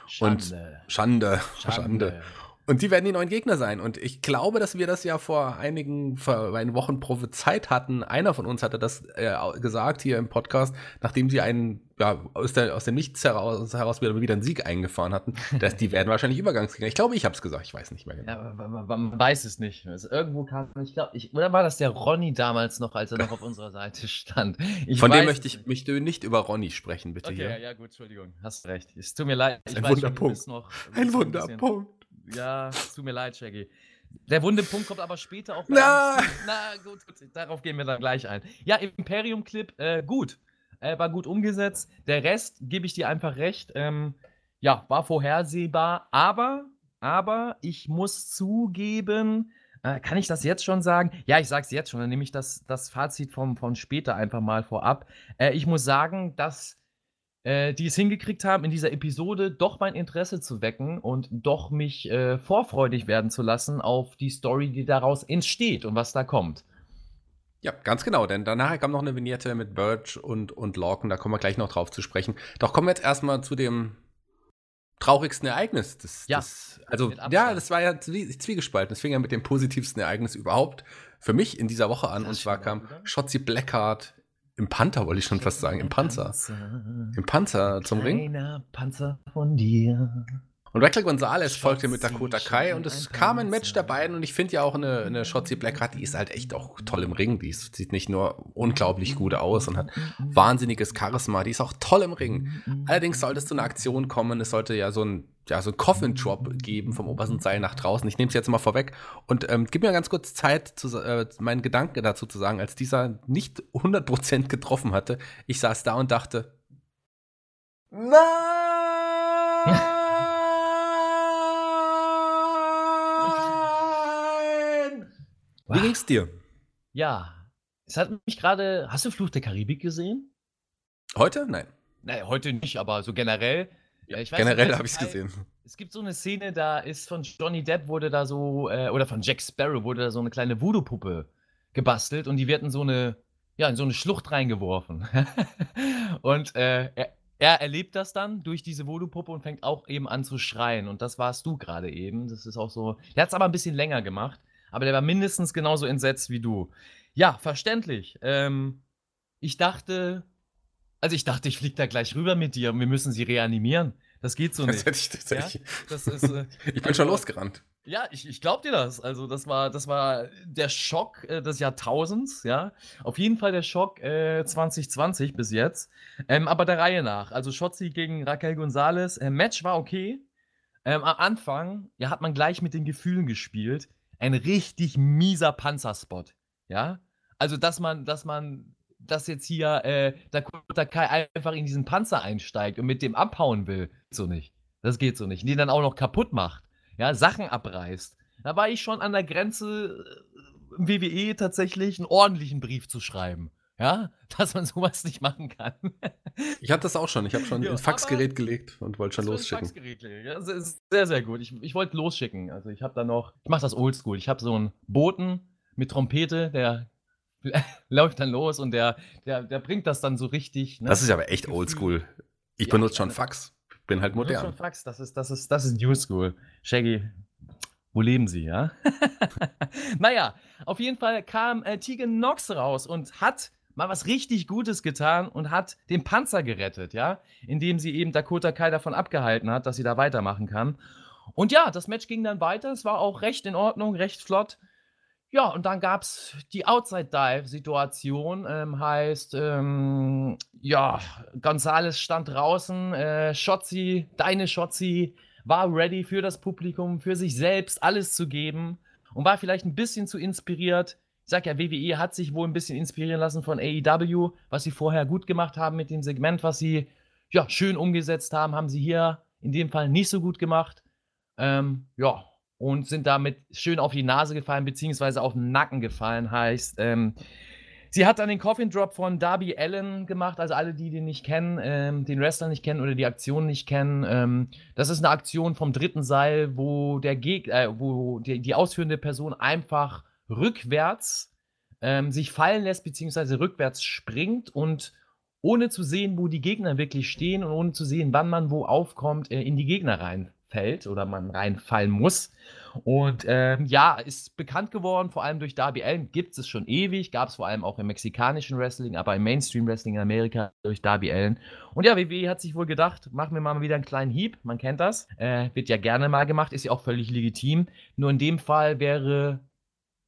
Speaker 2: Schande. Und Schande. Schande. Schande. Und die werden die neuen Gegner sein. Und ich glaube, dass wir das ja vor einigen vor einigen Wochen prophezeit hatten. Einer von uns hatte das äh, gesagt hier im Podcast, nachdem sie einen, ja, aus, der, aus dem Nichts heraus, heraus wieder, wieder einen Sieg eingefahren hatten, dass die werden wahrscheinlich Übergangsgegner. Ich glaube, ich habe es gesagt, ich weiß nicht mehr genau. Ja,
Speaker 3: man, man weiß es nicht. Also irgendwo kam, ich glaube, ich, oder war das der Ronny damals noch, als er noch auf unserer Seite stand?
Speaker 2: Ich von dem möchte ich möchte nicht über Ronny sprechen, bitte
Speaker 3: okay,
Speaker 2: hier.
Speaker 3: Ja, ja, gut, Entschuldigung, hast recht. Es tut mir leid.
Speaker 2: ein Wunderpunkt. Noch, ein Wunderpunkt.
Speaker 3: Ja, tut mir leid, Shaggy. Der wunde Punkt kommt aber später auch.
Speaker 2: Na,
Speaker 3: Na gut, gut, darauf gehen wir dann gleich ein. Ja, Imperium-Clip, äh, gut. Äh, war gut umgesetzt. Der Rest, gebe ich dir einfach recht, ähm, ja, war vorhersehbar. Aber, aber ich muss zugeben, äh, kann ich das jetzt schon sagen? Ja, ich sage es jetzt schon. Dann nehme ich das, das Fazit vom, von später einfach mal vorab. Äh, ich muss sagen, dass äh, die es hingekriegt haben, in dieser Episode doch mein Interesse zu wecken und doch mich äh, vorfreudig werden zu lassen auf die Story, die daraus entsteht und was da kommt.
Speaker 2: Ja, ganz genau, denn danach kam noch eine Vignette mit Birch und, und Lorcan, da kommen wir gleich noch drauf zu sprechen. Doch kommen wir jetzt erstmal zu dem traurigsten Ereignis. Das,
Speaker 3: ja,
Speaker 2: das, also, ja, das war ja zwiegespalten. Das fing ja mit dem positivsten Ereignis überhaupt für mich in dieser Woche an. und zwar kam Shotzi Blackheart im Panther wollte ich schon fast sagen, im Panzer. Im Panzer zum Ring.
Speaker 3: Panzer von dir.
Speaker 2: Und Raquel Gonzalez folgte mit Dakota Kai und es kam ein Match der beiden und ich finde ja auch eine, eine Shotzi Blackheart, die ist halt echt auch toll im Ring. Die ist, sieht nicht nur unglaublich gut aus und hat wahnsinniges Charisma, die ist auch toll im Ring. Allerdings sollte es zu einer Aktion kommen, es sollte ja so ein, ja, so ein Coffin Drop geben vom obersten Seil nach draußen. Ich nehme es jetzt mal vorweg und ähm, gib mir ganz kurz Zeit, zu, äh, meinen Gedanken dazu zu sagen, als dieser nicht 100% getroffen hatte. Ich saß da und dachte, nein! Wie ging's dir?
Speaker 3: Ja, es hat mich gerade. Hast du Fluch der Karibik gesehen?
Speaker 2: Heute? Nein.
Speaker 3: Nein, heute nicht, aber so generell.
Speaker 2: Ja, ich weiß, generell habe ich es gesehen.
Speaker 3: Es gibt so eine Szene, da ist von Johnny Depp wurde da so, äh, oder von Jack Sparrow wurde da so eine kleine Voodoo-Puppe gebastelt und die wird in so eine, ja, in so eine Schlucht reingeworfen. und äh, er, er erlebt das dann durch diese Voodoo-Puppe und fängt auch eben an zu schreien. Und das warst du gerade eben. Das ist auch so. Er hat es aber ein bisschen länger gemacht aber der war mindestens genauso entsetzt wie du. Ja, verständlich. Ähm, ich dachte, also ich dachte, ich fliege da gleich rüber mit dir und wir müssen sie reanimieren. Das geht so nicht.
Speaker 2: Das ich, das ja? das ist, äh, ich bin also, schon losgerannt.
Speaker 3: Ja, ich, ich glaub dir das. Also, das war, das war der Schock äh, des Jahrtausends, ja. Auf jeden Fall der Schock äh, 2020 bis jetzt. Ähm, aber der Reihe nach. Also, Schotzi gegen Raquel Gonzalez. Äh, Match war okay. Ähm, am Anfang ja, hat man gleich mit den Gefühlen gespielt ein richtig mieser Panzerspot. Ja? Also, dass man, dass man, dass jetzt hier äh, Dakota Kai einfach in diesen Panzer einsteigt und mit dem abhauen will. So nicht. Das geht so nicht. Und den dann auch noch kaputt macht. Ja, Sachen abreißt. Da war ich schon an der Grenze, äh, WWE tatsächlich einen ordentlichen Brief zu schreiben. Ja, dass man sowas nicht machen kann.
Speaker 2: ich hatte das auch schon. Ich habe schon ja, ins Faxgerät gelegt und wollte schon losschicken.
Speaker 3: Faxgerät ja, sehr, sehr gut. Ich, ich wollte losschicken. Also ich habe da noch, ich mache das oldschool. Ich habe so einen Boten mit Trompete, der läuft dann los und der, der, der bringt das dann so richtig.
Speaker 2: Ne? Das ist aber echt oldschool. Ich ja, benutze schon Fax. Ich bin halt modern. Schon
Speaker 3: Fax, das ist, das ist, das ist New School. Shaggy, wo leben Sie, ja? naja, auf jeden Fall kam äh, Tegan Knox raus und hat mal was richtig Gutes getan und hat den Panzer gerettet, ja, indem sie eben Dakota Kai davon abgehalten hat, dass sie da weitermachen kann. Und ja, das Match ging dann weiter. Es war auch recht in Ordnung, recht flott. Ja, und dann gab es die Outside-Dive-Situation. Ähm, heißt, ähm, ja, Gonzales stand draußen. Äh, Schotzi, deine Schotzi, war ready für das Publikum, für sich selbst alles zu geben und war vielleicht ein bisschen zu inspiriert ich sag ja, WWE hat sich wohl ein bisschen inspirieren lassen von AEW, was sie vorher gut gemacht haben mit dem Segment, was sie ja schön umgesetzt haben, haben sie hier in dem Fall nicht so gut gemacht. Ähm, ja, und sind damit schön auf die Nase gefallen, beziehungsweise auf den Nacken gefallen. Heißt, ähm, Sie hat dann den Coffin Drop von Darby Allen gemacht, also alle, die den nicht kennen, ähm, den Wrestler nicht kennen oder die Aktion nicht kennen. Ähm, das ist eine Aktion vom dritten Seil, wo der Geg äh, wo die, die, ausführende Person einfach rückwärts ähm, sich fallen lässt, beziehungsweise rückwärts springt und ohne zu sehen, wo die Gegner wirklich stehen und ohne zu sehen, wann man wo aufkommt, äh, in die Gegner reinfällt oder man reinfallen muss. Und ähm, ja, ist bekannt geworden, vor allem durch Darby Allen, gibt es schon ewig, gab es vor allem auch im mexikanischen Wrestling, aber im Mainstream Wrestling in Amerika durch Darby Allen. Und ja, WWE hat sich wohl gedacht, machen wir mal wieder einen kleinen Hieb, man kennt das, äh, wird ja gerne mal gemacht, ist ja auch völlig legitim. Nur in dem Fall wäre,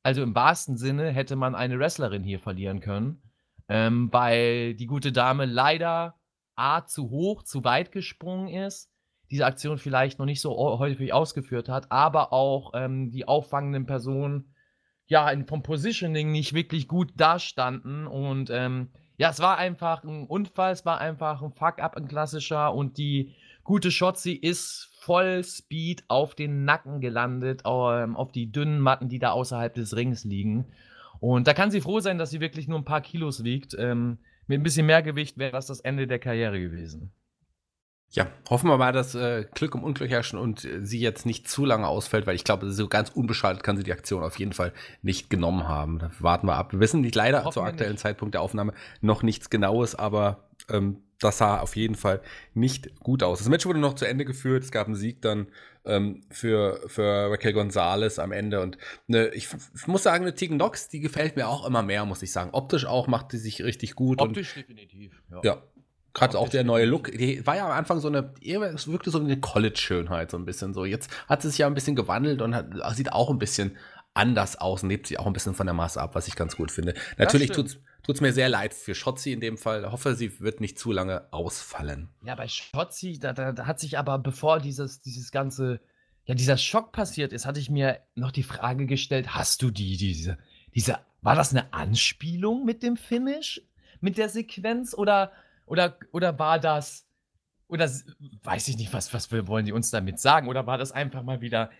Speaker 3: also im wahrsten Sinne, hätte man eine Wrestlerin hier verlieren können, ähm, weil die gute Dame leider A, zu hoch, zu weit gesprungen ist diese Aktion vielleicht noch nicht so häufig ausgeführt hat, aber auch ähm, die auffangenden Personen ja in, vom Positioning nicht wirklich gut dastanden und ähm, ja, es war einfach ein Unfall, es war einfach ein Fuck-up, ein klassischer und die gute Shotzi ist voll Speed auf den Nacken gelandet, ähm, auf die dünnen Matten, die da außerhalb des Rings liegen. Und da kann sie froh sein, dass sie wirklich nur ein paar Kilos wiegt. Ähm, mit ein bisschen mehr Gewicht wäre das das Ende der Karriere gewesen.
Speaker 2: Ja, hoffen wir mal, dass äh, Glück im Unglück herrschen und äh, sie jetzt nicht zu lange ausfällt, weil ich glaube, so ganz unbeschadet kann sie die Aktion auf jeden Fall nicht genommen haben. Da warten wir ab. Wir wissen nicht leider hoffen zur aktuellen nicht. Zeitpunkt der Aufnahme noch nichts Genaues, aber ähm, das sah auf jeden Fall nicht gut aus. Das Match wurde noch zu Ende geführt. Es gab einen Sieg dann ähm, für, für Raquel Gonzalez am Ende. Und ne, ich, ich, muss sagen, eine Tegan Nox, die gefällt mir auch immer mehr, muss ich sagen. Optisch auch macht sie sich richtig gut.
Speaker 3: Optisch und, definitiv.
Speaker 2: Ja. ja. Gerade auch der neue Look, die war ja am Anfang so eine, es wirkte so eine College-Schönheit so ein bisschen so. Jetzt hat sie sich ja ein bisschen gewandelt und hat, sieht auch ein bisschen anders aus und lebt sich auch ein bisschen von der Masse ab, was ich ganz gut finde. Natürlich tut es mir sehr leid für Schotzi in dem Fall. Ich hoffe, sie wird nicht zu lange ausfallen.
Speaker 3: Ja, bei Schotzi, da, da, da hat sich aber, bevor dieses, dieses ganze, ja, dieser Schock passiert ist, hatte ich mir noch die Frage gestellt, hast du die, diese, diese, war das eine Anspielung mit dem Finish? Mit der Sequenz oder oder, oder war das, oder weiß ich nicht, was, was wollen die uns damit sagen? Oder war das einfach mal wieder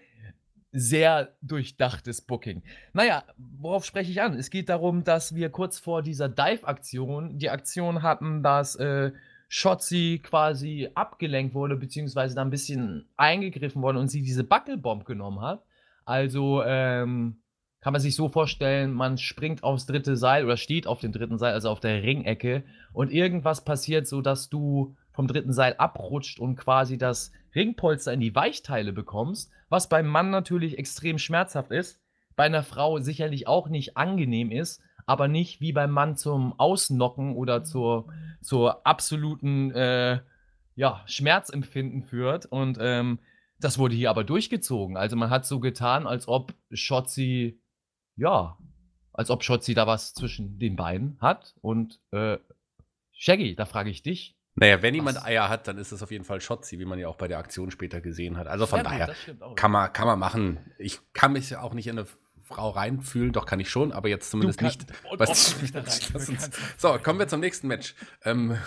Speaker 3: sehr durchdachtes Booking? Naja, worauf spreche ich an? Es geht darum, dass wir kurz vor dieser Dive-Aktion die Aktion hatten, dass äh, Shotzi quasi abgelenkt wurde, beziehungsweise da ein bisschen eingegriffen wurde und sie diese Buckelbomb genommen hat. Also, ähm, kann man sich so vorstellen, man springt aufs dritte Seil oder steht auf dem dritten Seil, also auf der Ringecke, und irgendwas passiert, so dass du vom dritten Seil abrutscht und quasi das Ringpolster in die Weichteile bekommst, was beim Mann natürlich extrem schmerzhaft ist, bei einer Frau sicherlich auch nicht angenehm ist, aber nicht wie beim Mann zum Ausnocken oder zur, zur absoluten äh, ja, Schmerzempfinden führt. Und ähm, das wurde hier aber durchgezogen. Also man hat so getan, als ob Shotzi ja, als ob Schotzi da was zwischen den beiden hat. Und äh, Shaggy, da frage ich dich.
Speaker 2: Naja, wenn jemand Eier hat, dann ist es auf jeden Fall Schotzi, wie man ja auch bei der Aktion später gesehen hat. Also von ja, daher gut, kann, man, kann man machen. Ich kann mich ja auch nicht in eine Frau reinfühlen, doch kann ich schon, aber jetzt zumindest kann, nicht. Was, nicht uns, so, kommen wir zum nächsten Match. Ähm,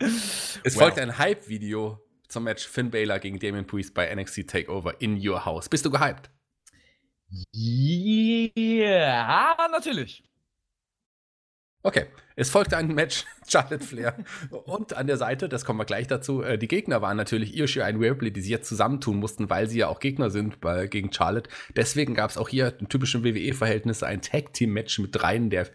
Speaker 2: es well. folgt ein Hype-Video zum Match Finn Baylor gegen Damien Priest bei NXT Takeover in Your House. Bist du gehypt?
Speaker 3: Ja, natürlich.
Speaker 2: Okay, es folgte ein Match, Charlotte Flair. und an der Seite, das kommen wir gleich dazu, äh, die Gegner waren natürlich Io und Ripley, die sie jetzt zusammentun mussten, weil sie ja auch Gegner sind bei, gegen Charlotte. Deswegen gab es auch hier in typischen WWE-Verhältnissen ein Tag-Team-Match mit dreien der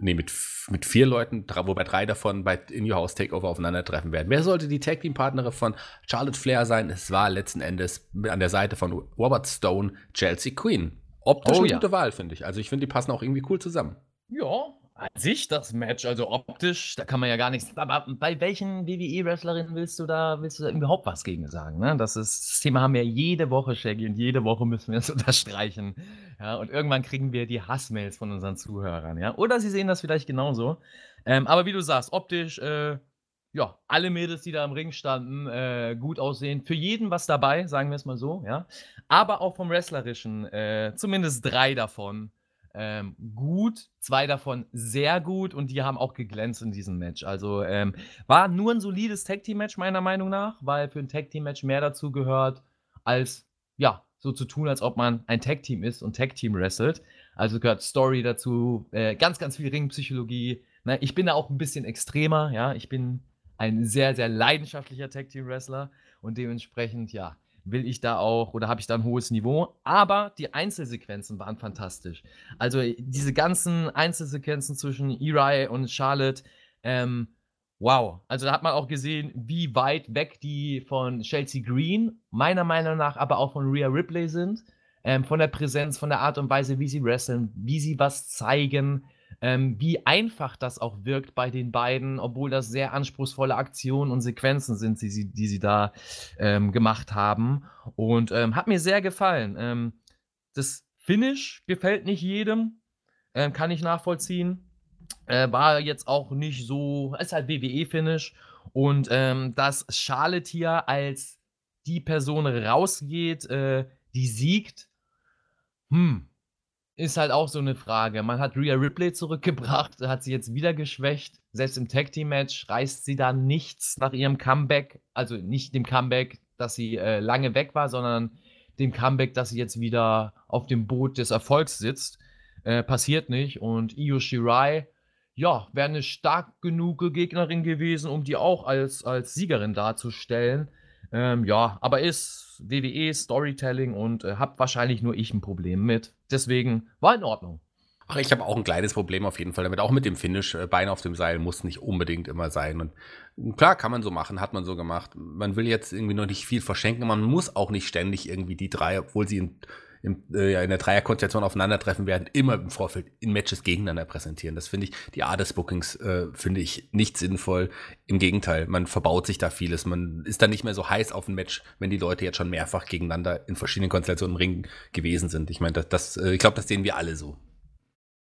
Speaker 2: nee, mit, mit vier Leuten, wobei drei davon bei In Your House Takeover aufeinandertreffen werden. Wer sollte die Tag Team Partnerin von Charlotte Flair sein? Es war letzten Endes an der Seite von Robert Stone Chelsea Queen. Optisch oh, eine ja. gute Wahl, finde ich. Also ich finde, die passen auch irgendwie cool zusammen.
Speaker 3: Ja, an sich das Match, also optisch, da kann man ja gar nichts. Aber bei welchen WWE-Wrestlerinnen willst du da, willst du da überhaupt was gegen sagen? Ne? Das, ist, das Thema haben wir jede Woche, Shaggy, und jede Woche müssen wir es unterstreichen. Ja, und irgendwann kriegen wir die Hassmails von unseren Zuhörern, ja. Oder sie sehen das vielleicht genauso. Ähm, aber wie du sagst, optisch, äh, ja, alle Mädels, die da im Ring standen, äh, gut aussehen. Für jeden was dabei, sagen wir es mal so, ja. Aber auch vom Wrestlerischen, äh, zumindest drei davon ähm, gut, zwei davon sehr gut und die haben auch geglänzt in diesem Match. Also ähm, war nur ein solides Tag Team Match meiner Meinung nach, weil für ein Tag Team Match mehr dazu gehört als ja so zu tun, als ob man ein Tag-Team ist und Tag-Team wrestelt. Also gehört Story dazu, äh, ganz, ganz viel Ringpsychologie. Ne? Ich bin da auch ein bisschen extremer, ja. Ich bin ein sehr, sehr leidenschaftlicher Tag-Team-Wrestler und dementsprechend, ja, will ich da auch oder habe ich da ein hohes Niveau. Aber die Einzelsequenzen waren fantastisch. Also diese ganzen Einzelsequenzen zwischen Eri und Charlotte, ähm, wow. Also da hat man auch gesehen, wie weit weg die von Chelsea Green, meiner Meinung nach, aber auch von Rhea Ripley sind. Ähm, von der Präsenz, von der Art und Weise, wie sie wresteln, wie sie was zeigen, ähm, wie einfach das auch wirkt bei den beiden, obwohl das sehr anspruchsvolle Aktionen und Sequenzen sind, die sie, die sie da ähm, gemacht haben. Und ähm, hat mir sehr gefallen. Ähm, das Finish gefällt nicht jedem, ähm, kann ich nachvollziehen. Äh, war jetzt auch nicht so, ist halt WWE-Finish. Und ähm, dass Charlotte hier als die Person rausgeht, äh, die siegt, hm, ist halt auch so eine Frage. Man hat Rhea Ripley zurückgebracht, hat sie jetzt wieder geschwächt. Selbst im Tag Team Match reißt sie da nichts nach ihrem Comeback. Also nicht dem Comeback, dass sie äh, lange weg war, sondern dem Comeback, dass sie jetzt wieder auf dem Boot des Erfolgs sitzt. Äh, passiert nicht. Und Io Shirai, ja, wäre eine stark genug Gegnerin gewesen, um die auch als, als Siegerin darzustellen. Ähm, ja, aber ist WWE Storytelling und äh, hab wahrscheinlich nur ich ein Problem mit. Deswegen war in Ordnung.
Speaker 2: Ach, ich habe auch ein kleines Problem auf jeden Fall damit. Auch mit dem Finish. Äh, Bein auf dem Seil muss nicht unbedingt immer sein. Und klar, kann man so machen, hat man so gemacht. Man will jetzt irgendwie noch nicht viel verschenken. Man muss auch nicht ständig irgendwie die drei, obwohl sie in im, äh, in der Dreierkonstellation aufeinandertreffen werden, immer im Vorfeld in Matches gegeneinander präsentieren. Das finde ich, die Art des Bookings äh, finde ich nicht sinnvoll. Im Gegenteil, man verbaut sich da vieles. Man ist dann nicht mehr so heiß auf ein Match, wenn die Leute jetzt schon mehrfach gegeneinander in verschiedenen Konstellationen im Ring gewesen sind. Ich meine, das, das, äh, ich glaube, das sehen wir alle so.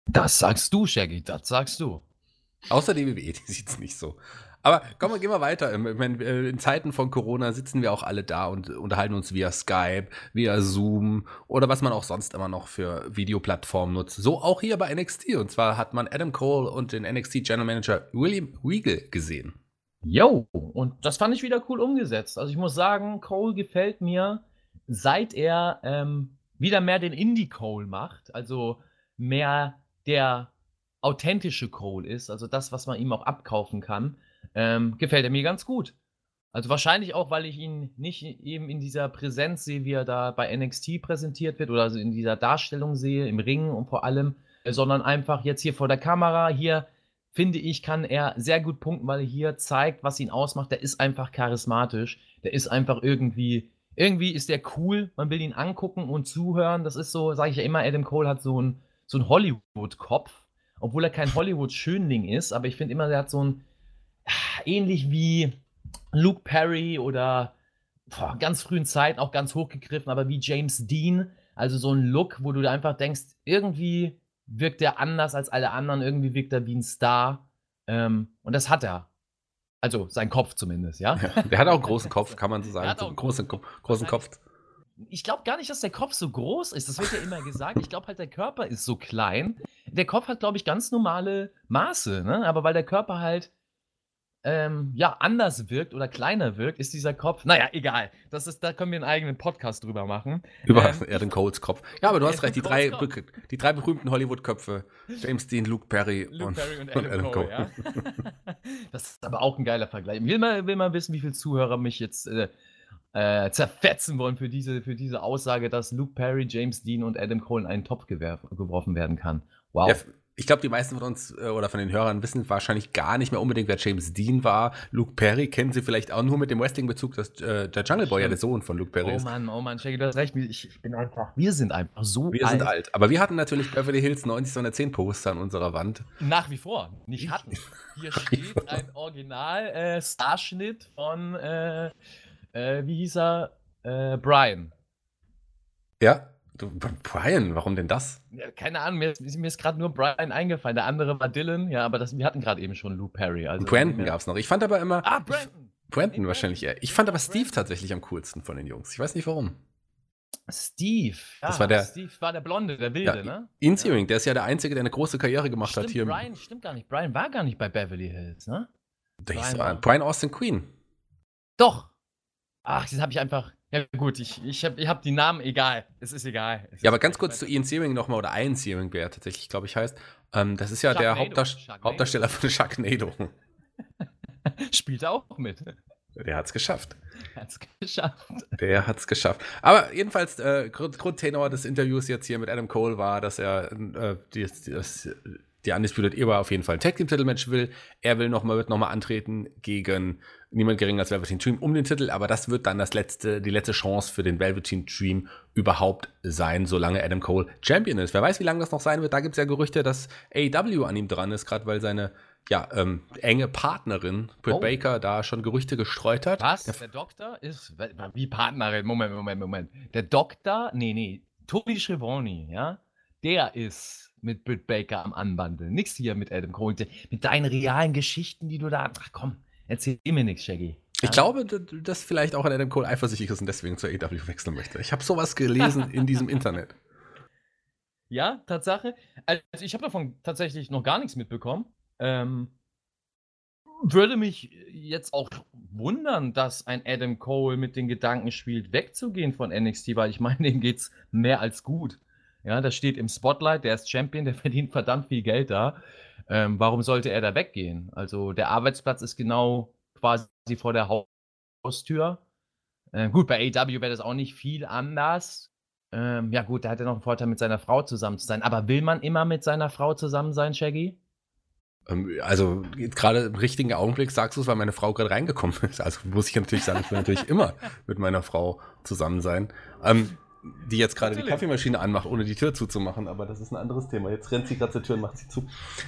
Speaker 3: Das sagst du, Shaggy, das sagst du.
Speaker 2: Außer die WWE, die sieht es nicht so. Aber komm, gehen wir weiter. Äh, in Zeiten von Corona sitzen wir auch alle da und unterhalten uns via Skype, via Zoom oder was man auch sonst immer noch für Videoplattformen nutzt. So auch hier bei NXT. Und zwar hat man Adam Cole und den NXT General Manager William Regal gesehen.
Speaker 3: Yo, und das fand ich wieder cool umgesetzt. Also ich muss sagen, Cole gefällt mir, seit er ähm, wieder mehr den Indie-Cole macht. Also mehr der authentische Cole ist. Also das, was man ihm auch abkaufen kann ähm, gefällt er mir ganz gut. Also wahrscheinlich auch, weil ich ihn nicht eben in dieser Präsenz sehe, wie er da bei NXT präsentiert wird oder in dieser Darstellung sehe, im Ring und vor allem, sondern einfach jetzt hier vor der Kamera. Hier finde ich, kann er sehr gut punkten, weil er hier zeigt, was ihn ausmacht. Der ist einfach charismatisch. Der ist einfach irgendwie, irgendwie ist der cool. Man will ihn angucken und zuhören. Das ist so, sage ich ja immer, Adam Cole hat so einen so Hollywood-Kopf, obwohl er kein Hollywood-Schönling ist. Aber ich finde immer, der hat so ein ähnlich wie Luke Perry oder boah, ganz frühen Zeiten auch ganz hochgegriffen, aber wie James Dean. Also so ein Look, wo du einfach denkst, irgendwie wirkt er anders als alle anderen, irgendwie wirkt er wie ein Star. Ähm, und das hat er. Also sein Kopf zumindest, ja.
Speaker 2: ja der hat auch einen großen Kopf, kann man so sagen. So einen großen, großen Kopf.
Speaker 3: Ich glaube gar nicht, dass der Kopf so groß ist. Das wird ja immer gesagt. Ich glaube halt, der Körper ist so klein. Der Kopf hat, glaube ich, ganz normale Maße. Ne? Aber weil der Körper halt ähm, ja, anders wirkt oder kleiner wirkt, ist dieser Kopf. Naja, egal. Das ist, da können wir einen eigenen Podcast drüber machen.
Speaker 2: Über ähm, Adam Coles Kopf. Ja, aber du hast recht, die drei, die drei berühmten Hollywood-Köpfe. James Dean, Luke Perry,
Speaker 3: Luke und, Perry und, Adam, und Adam Cole. Cole. Ja. das ist aber auch ein geiler Vergleich. Will mal, will mal wissen, wie viele Zuhörer mich jetzt äh, äh, zerfetzen wollen für diese, für diese Aussage, dass Luke Perry, James Dean und Adam Cole in einen Topf geworfen werden kann. Wow.
Speaker 2: Ja, ich glaube, die meisten von uns äh, oder von den Hörern wissen wahrscheinlich gar nicht mehr unbedingt, wer James Dean war. Luke Perry kennen sie vielleicht auch nur mit dem Wrestling-Bezug, dass äh, der Jungle Boy ja der Sohn von Luke Perry
Speaker 3: oh
Speaker 2: ist.
Speaker 3: Oh Mann, oh Mann, Shaggy, du hast recht. Ich, bin einfach, wir sind einfach so
Speaker 2: wir alt. Wir sind alt. Aber wir hatten natürlich Beverly Hills 90210 Poster an unserer Wand.
Speaker 3: Nach wie vor. Nicht hatten. Hier steht ein Original-Starschnitt äh, von, äh, äh, wie hieß er? Brian.
Speaker 2: Ja, Du, Brian, warum denn das?
Speaker 3: Ja, keine Ahnung, mir, mir ist gerade nur Brian eingefallen. Der andere war Dylan, ja, aber das, wir hatten gerade eben schon Lou Perry. Also
Speaker 2: Brandon gab es noch. Ich fand aber immer.
Speaker 3: Ah, Brandon!
Speaker 2: Brandon wahrscheinlich eher. Ich fand aber Steve tatsächlich am coolsten von den Jungs. Ich weiß nicht warum.
Speaker 3: Steve.
Speaker 2: Ja, das war der,
Speaker 3: Steve war der Blonde, der Wilde, ja, ne?
Speaker 2: Insearing, ja. der ist ja der Einzige, der eine große Karriere gemacht
Speaker 3: stimmt,
Speaker 2: hat hier.
Speaker 3: Brian, stimmt gar nicht. Brian war gar nicht bei Beverly Hills, ne?
Speaker 2: Brian, Brian Austin Queen.
Speaker 3: Doch. Ach, das habe ich einfach Ja, gut, ich, ich habe ich hab die Namen, egal. Es ist egal. Es
Speaker 2: ja,
Speaker 3: ist
Speaker 2: aber ganz
Speaker 3: egal.
Speaker 2: kurz zu Ian Searing nochmal, oder Ian Searing, wer tatsächlich, glaube ich, heißt. Ähm, das ist ja der
Speaker 3: Sharknado,
Speaker 2: Hauptdarst
Speaker 3: Sharknado.
Speaker 2: Hauptdarsteller von Sharknado.
Speaker 3: Spielt er auch mit.
Speaker 2: Der hat's geschafft.
Speaker 3: Hat's geschafft.
Speaker 2: Der hat's geschafft. Aber jedenfalls, äh, Grund, Grundtenor des Interviews jetzt hier mit Adam Cole war, dass er äh, die, das, die Undisputed Era auf jeden Fall ein Tag Team Titelmatch will. Er will noch mal, wird nochmal antreten gegen niemand geringer als Velveteen Dream um den Titel, aber das wird dann das letzte, die letzte Chance für den Velveteen Dream überhaupt sein, solange Adam Cole Champion ist. Wer weiß, wie lange das noch sein wird. Da gibt es ja Gerüchte, dass AEW an ihm dran ist, gerade weil seine ja, ähm, enge Partnerin Britt
Speaker 3: Oh.
Speaker 2: Baker da schon Gerüchte gestreut hat.
Speaker 3: Was?
Speaker 2: Der
Speaker 3: Der Doktor ist. Wie Partnerin? Moment, Moment, Moment. Der Doktor? Nee, nee. Tony Schiavone, ja? Der ist mit Britt Baker am Anbandeln. Nix hier mit Adam Cole. Mit deinen realen Geschichten, die du da. Ach komm, erzähl mir nichts, Shaggy.
Speaker 2: Ich glaube, dass vielleicht auch an Adam Cole eifersüchtig ist und deswegen zur AEW wechseln möchte. Ich habe sowas gelesen in diesem Internet.
Speaker 3: Ja, Tatsache. Also ich habe davon tatsächlich noch gar nichts mitbekommen. Ähm, würde mich jetzt auch wundern, dass ein Adam Cole mit den Gedanken spielt, wegzugehen von NXT, weil ich meine, dem geht's mehr als gut. Ja, das steht im Spotlight, der ist Champion, der verdient verdammt viel Geld da. Ähm, warum sollte er da weggehen? Also der Arbeitsplatz ist genau quasi vor der Hau- Haustür. Äh, gut, bei AEW wäre das auch nicht viel anders. Ähm, ja, gut, da hat er noch einen Vorteil, mit seiner Frau zusammen zu sein. Aber will man immer mit seiner Frau zusammen sein, Shaggy?
Speaker 2: Ähm, Also gerade im richtigen Augenblick sagst du es, weil meine Frau gerade reingekommen ist. Also muss ich natürlich sagen, ich will natürlich immer mit meiner Frau zusammen sein. Ähm, die jetzt gerade die. Kaffeemaschine anmacht, ohne die Tür zuzumachen, aber das ist ein anderes Thema. Jetzt rennt sie gerade zur Tür und macht sie zu.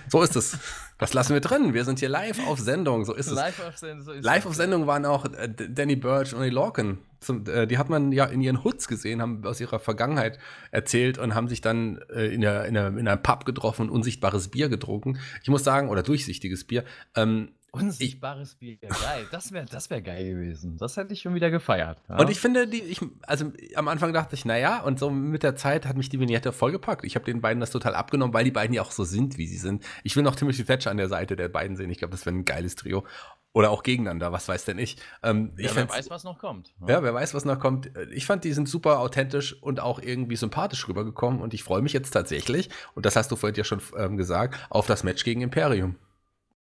Speaker 2: So ist es. Das lassen wir drin. Wir sind hier live auf Sendung. So ist es.
Speaker 3: Live auf Sendung. So
Speaker 2: Live
Speaker 3: es.
Speaker 2: auf Sendung waren auch äh, Danny Burch und Lee Lorcan. Zum, äh, die hat man ja in ihren Hoods gesehen, haben aus ihrer Vergangenheit erzählt und haben sich dann äh, in, der, in, der, in einem Pub getroffen und unsichtbares Bier getrunken. Ich muss sagen, oder durchsichtiges Bier. Ähm,
Speaker 3: Unsichtbares Bier. Geil. Das wäre das wär geil gewesen. Das hätte ich schon wieder gefeiert. Ja?
Speaker 2: Und ich finde, die, ich, also am Anfang dachte ich, naja, und so mit der Zeit hat mich die Vignette vollgepackt. Ich habe den beiden das total abgenommen, weil die beiden ja auch so sind, wie sie sind. Ich will noch Timothy Thatcher an der Seite der beiden sehen. Ich glaube, das wäre ein geiles Trio. Oder auch gegeneinander, was weiß denn ich. Ähm, ich
Speaker 3: ja, wer
Speaker 2: fänd's-
Speaker 3: weiß, was noch kommt.
Speaker 2: Ja, wer weiß, was noch kommt. Ich fand, die sind super authentisch und auch irgendwie sympathisch rübergekommen. Und ich freue mich jetzt tatsächlich, und das hast du vorhin ja schon ähm, gesagt, auf das Match gegen Imperium.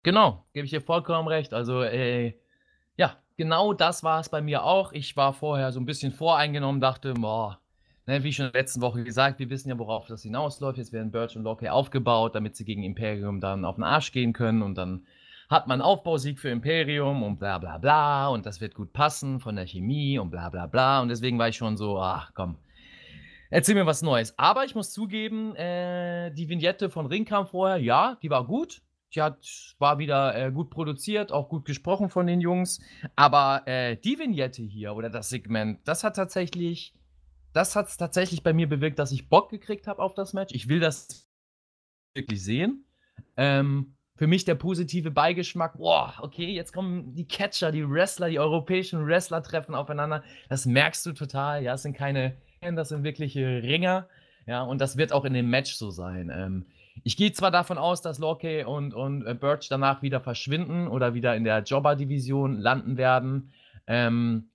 Speaker 3: Genau, gebe ich dir vollkommen recht. Also, äh, ja, genau das war es bei mir auch. Ich war vorher so ein bisschen voreingenommen, dachte, boah, ne, wie schon in der letzten Woche gesagt, wir wissen ja, worauf das hinausläuft. Jetzt werden Birch und Locke aufgebaut, damit sie gegen Imperium dann auf den Arsch gehen können und dann hat man Aufbausieg für Imperium und bla bla bla und das wird gut passen von der Chemie und bla bla bla und deswegen war ich schon so, ach komm, erzähl mir was Neues. Aber ich muss zugeben, äh, die Vignette von Ringkampf vorher, ja, die war gut. Die hat, war wieder äh, gut produziert, auch gut gesprochen von den Jungs. Aber äh, die Vignette hier oder das Segment, das hat tatsächlich, das hat tatsächlich bei mir bewirkt, dass ich Bock gekriegt habe auf das Match. Ich will das wirklich sehen. Ähm, für mich der positive Beigeschmack, boah, okay, jetzt kommen die Catcher, die Wrestler, die europäischen Wrestler treffen aufeinander. Das merkst du total. Ja, es sind keine, das sind wirkliche Ringer. Ja, und das wird auch in dem Match so sein. Ähm, ich gehe zwar davon aus, dass Locke und, und äh, Birch danach wieder verschwinden oder wieder in der Jobber-Division landen werden. Ähm,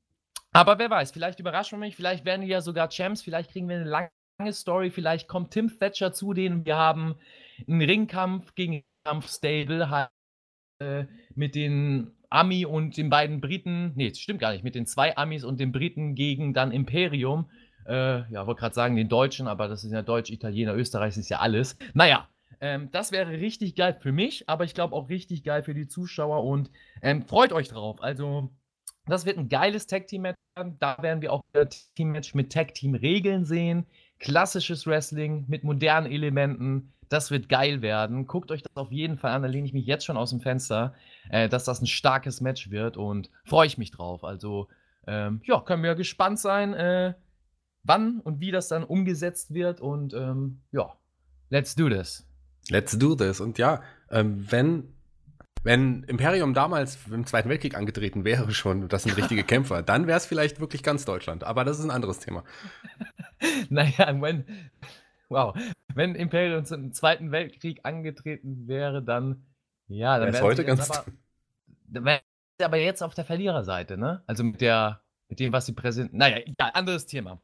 Speaker 3: aber wer weiß, vielleicht überraschen wir mich, vielleicht werden die ja sogar Champs, vielleicht kriegen wir eine lange Story, vielleicht kommt Tim Thatcher zu denen. Wir haben einen Ringkampf gegen Kampfstable halt, äh, mit den Ami und den beiden Briten. Nee, das stimmt gar nicht, mit den zwei Amis und den Briten gegen dann Imperium. Äh, ja, wollte gerade sagen, den Deutschen, aber das ist ja Deutsch, Italiener, Österreich ist ja alles. Naja, ähm, das wäre richtig geil für mich, aber ich glaube auch richtig geil für die Zuschauer und ähm, freut euch drauf. Also, das wird ein geiles Tag-Team-Match. werden. Da werden wir auch Team-Match mit Tag-Team-Regeln sehen. Klassisches Wrestling mit modernen Elementen. Das wird geil werden. Guckt euch das auf jeden Fall an. Da lehne ich mich jetzt schon aus dem Fenster, äh, dass das ein starkes Match wird und freue ich mich drauf. Also, ähm, ja, können wir gespannt sein, äh, wann und wie das dann umgesetzt wird. Und ähm, ja, let's do this.
Speaker 2: Let's do this. Und ja, ähm, wenn, wenn Imperium damals im Zweiten Weltkrieg angetreten wäre schon, das sind richtige Kämpfer, dann wäre es vielleicht wirklich ganz Deutschland. Aber das ist ein anderes Thema.
Speaker 3: naja, wenn, wow, wenn Imperium zum Zweiten Weltkrieg angetreten wäre, dann, ja, dann
Speaker 2: Wär's
Speaker 3: wären
Speaker 2: heute ganz-
Speaker 3: aber, aber jetzt auf der Verliererseite, ne? Also mit der mit dem, was sie präsentieren. Naja, egal, anderes Thema.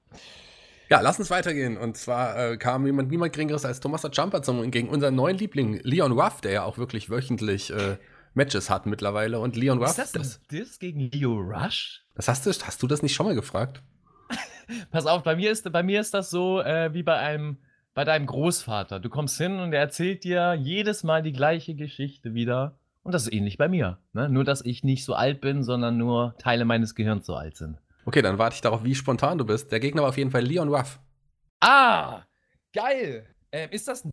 Speaker 2: Ja, lass uns weitergehen. Und zwar äh, kam jemand, niemand Geringeres als Thomas Jumper zum, gegen unseren neuen Liebling Leon Ruff, der ja auch wirklich wöchentlich äh, Matches hat mittlerweile. Und Leon Ruff.
Speaker 3: Ist das ein Diss gegen Leo Rush?
Speaker 2: Das hast du, hast du das nicht schon mal gefragt?
Speaker 3: Pass auf, bei mir ist, bei mir ist das so äh, wie bei einem, bei deinem Großvater. Du kommst hin und er erzählt dir jedes Mal die gleiche Geschichte wieder. Und das ist ähnlich bei mir. Ne? Nur, dass ich nicht so alt bin, sondern nur Teile meines Gehirns so alt sind.
Speaker 2: Okay, dann warte ich darauf, wie spontan du bist. Der Gegner war auf jeden Fall Leon Ruff.
Speaker 3: Ah, geil. Ähm, ist das ein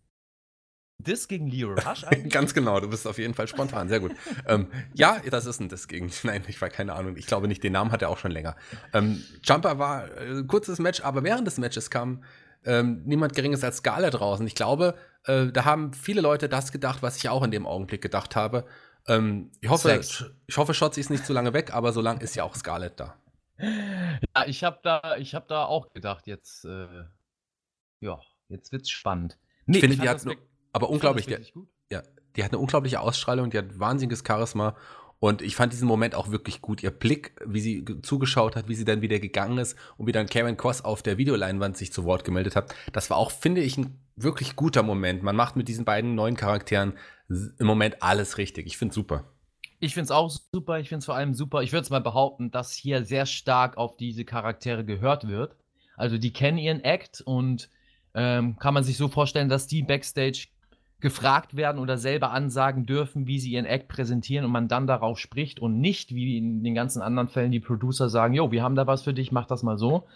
Speaker 3: Diss gegen Leo Rush eigentlich?
Speaker 2: Ganz genau, du bist auf jeden Fall spontan, sehr gut. ähm, ja, das ist ein Diss gegen, nein, ich war keine Ahnung, ich glaube nicht, den Namen hat er auch schon länger. Ähm, Jumper war äh, kurzes Match, aber während des Matches kam ähm, niemand Geringes als raus. Und ich glaube, äh, da haben viele Leute das gedacht, was ich auch in dem Augenblick gedacht habe. Ähm, ich hoffe, ich hoffe, Shotzi ist nicht zu lange weg, aber so lange ist ja auch Scarlett da.
Speaker 3: Ja, ich habe da, ich hab da auch gedacht, jetzt, äh, ja, jetzt wird's spannend.
Speaker 2: Nee, ich finde, die hat, ne, aber unglaublich, die, ja, die hat eine unglaubliche Ausstrahlung, die hat wahnsinniges Charisma und ich fand diesen Moment auch wirklich gut. Ihr Blick, wie sie zugeschaut hat, wie sie dann wieder gegangen ist und wie dann Karen Koss auf der Videoleinwand sich zu Wort gemeldet hat. Das war auch, finde ich, ein wirklich guter Moment. Man macht mit diesen beiden neuen Charakteren im Moment alles richtig. Ich finde es super.
Speaker 3: Ich finde es auch super. Ich finde es vor allem super. Ich würde es mal behaupten, dass hier sehr stark auf diese Charaktere gehört wird. Also die kennen ihren Act und ähm, kann man sich so vorstellen, dass die backstage gefragt werden oder selber ansagen dürfen, wie sie ihren Act präsentieren und man dann darauf spricht und nicht wie in den ganzen anderen Fällen die Producer sagen, jo, wir haben da was für dich, mach das mal so.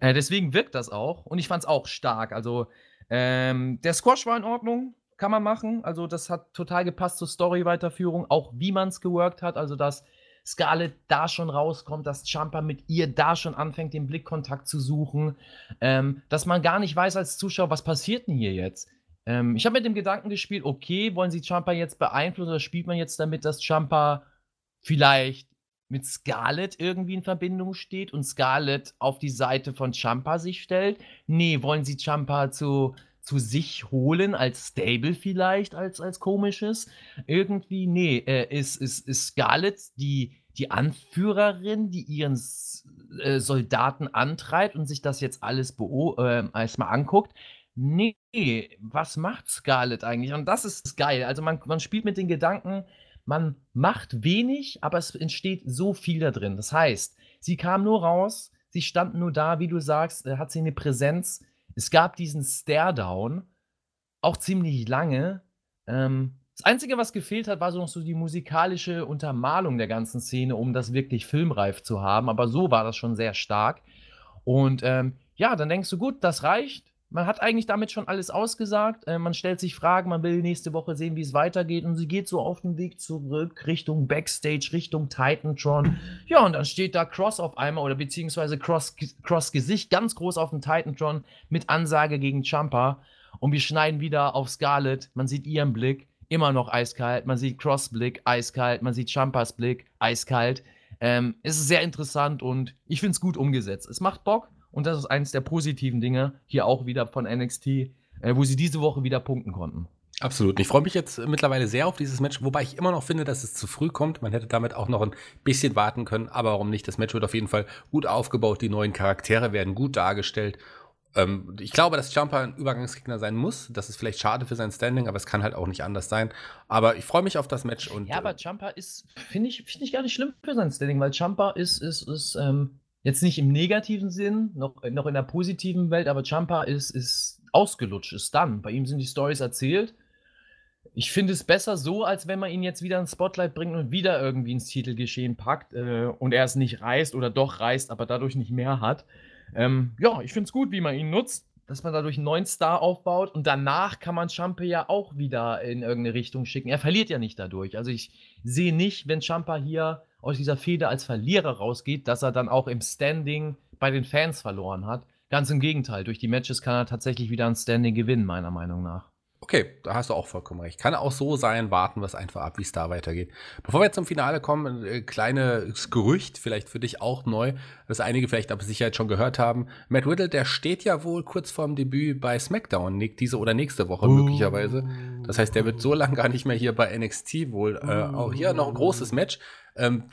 Speaker 3: Äh, deswegen wirkt das auch und ich fand es auch stark. Also ähm, der Squash war in Ordnung kann man machen. Also das hat total gepasst zur Story-Weiterführung, auch wie man es geworkt hat. Also dass Scarlett da schon rauskommt, dass Champa mit ihr da schon anfängt, den Blickkontakt zu suchen, ähm, dass man gar nicht weiß als Zuschauer, was passiert denn hier jetzt. Ähm, ich habe mit dem Gedanken gespielt, okay, wollen sie Champa jetzt beeinflussen oder spielt man jetzt damit, dass Champa vielleicht mit Scarlett irgendwie in Verbindung steht und Scarlett auf die Seite von Champa sich stellt? Nee, wollen sie Champa zu zu sich holen, als Stable vielleicht, als, als komisches. Irgendwie, nee, äh, ist, ist, ist Scarlett die, die Anführerin, die ihren äh, Soldaten antreibt und sich das jetzt alles äh, erstmal anguckt. Nee, was macht Scarlett eigentlich? Und das ist geil. Also man, man spielt mit den Gedanken, man macht wenig, aber es entsteht so viel da drin. Das heißt, sie kam nur raus, sie stand nur da, wie du sagst, äh, hat sie eine Präsenz, es gab diesen Stare-Down, auch ziemlich lange. Ähm, das Einzige, was gefehlt hat, war so noch so die musikalische Untermalung der ganzen Szene, um das wirklich filmreif zu haben. Aber so war das schon sehr stark. Und ähm, ja, dann denkst du, gut, das reicht. Man hat eigentlich damit schon alles ausgesagt. Äh, man stellt sich Fragen, man will nächste Woche sehen, wie es weitergeht. Und sie geht so auf den Weg zurück Richtung Backstage, Richtung Titantron. Ja, und dann steht da Cross auf einmal oder beziehungsweise Cross, Cross Gesicht ganz groß auf dem Titantron mit Ansage gegen Champa. Und wir schneiden wieder auf Scarlett. Man sieht ihren Blick, immer noch eiskalt. Man sieht Cross Blick, eiskalt. Man sieht Champas Blick, eiskalt. Ähm, es ist sehr interessant und ich finde es gut umgesetzt. Es macht Bock. Und das ist eines der positiven Dinge, hier auch wieder von NXT, äh, wo sie diese Woche wieder punkten konnten.
Speaker 2: Absolut. Ich freue mich jetzt mittlerweile sehr auf dieses Match, wobei ich immer noch finde, dass es zu früh kommt. Man hätte damit auch noch ein bisschen warten können, aber warum nicht? Das Match wird auf jeden Fall gut aufgebaut, die neuen Charaktere werden gut dargestellt. Ähm, ich glaube, dass Jumper ein Übergangsgegner sein muss. Das ist vielleicht schade für sein Standing, aber es kann halt auch nicht anders sein. Aber ich freue mich auf das Match. Und,
Speaker 3: ja, aber äh, Jumper ist, finde ich, find ich gar nicht schlimm für sein Standing, weil Jumper ist, ist, ist ähm, Jetzt nicht im negativen Sinn, noch, noch in der positiven Welt, aber Champa ist, ist ausgelutscht, ist dann. Bei ihm sind die Stories erzählt. Ich finde es besser so, als wenn man ihn jetzt wieder ins Spotlight bringt und wieder irgendwie ins Titelgeschehen packt äh, und er es nicht reißt oder doch reißt, aber dadurch nicht mehr hat. Ähm, ja, ich finde es gut, wie man ihn nutzt, dass man dadurch einen neuen Star aufbaut und danach kann man Champa ja auch wieder in irgendeine Richtung schicken. Er verliert ja nicht dadurch. Also ich sehe nicht, wenn Champa hier aus dieser Fehde als Verlierer rausgeht, dass er dann auch im Standing bei den Fans verloren hat. Ganz im Gegenteil, durch die Matches kann er tatsächlich wieder ein Standing gewinnen, meiner Meinung nach.
Speaker 2: Okay, da hast du auch vollkommen recht. Kann auch so sein, warten wir es einfach ab, wie es da weitergeht. Bevor wir zum Finale kommen, ein äh, kleines Gerücht, vielleicht für dich auch neu, das einige vielleicht aber sicher schon gehört haben. Matt Riddle, der steht ja wohl kurz vorm Debüt bei SmackDown, diese oder nächste Woche uh. möglicherweise. Das heißt, der wird so lange gar nicht mehr hier bei NXT wohl. Äh, auch hier noch ein großes Match. Ähm,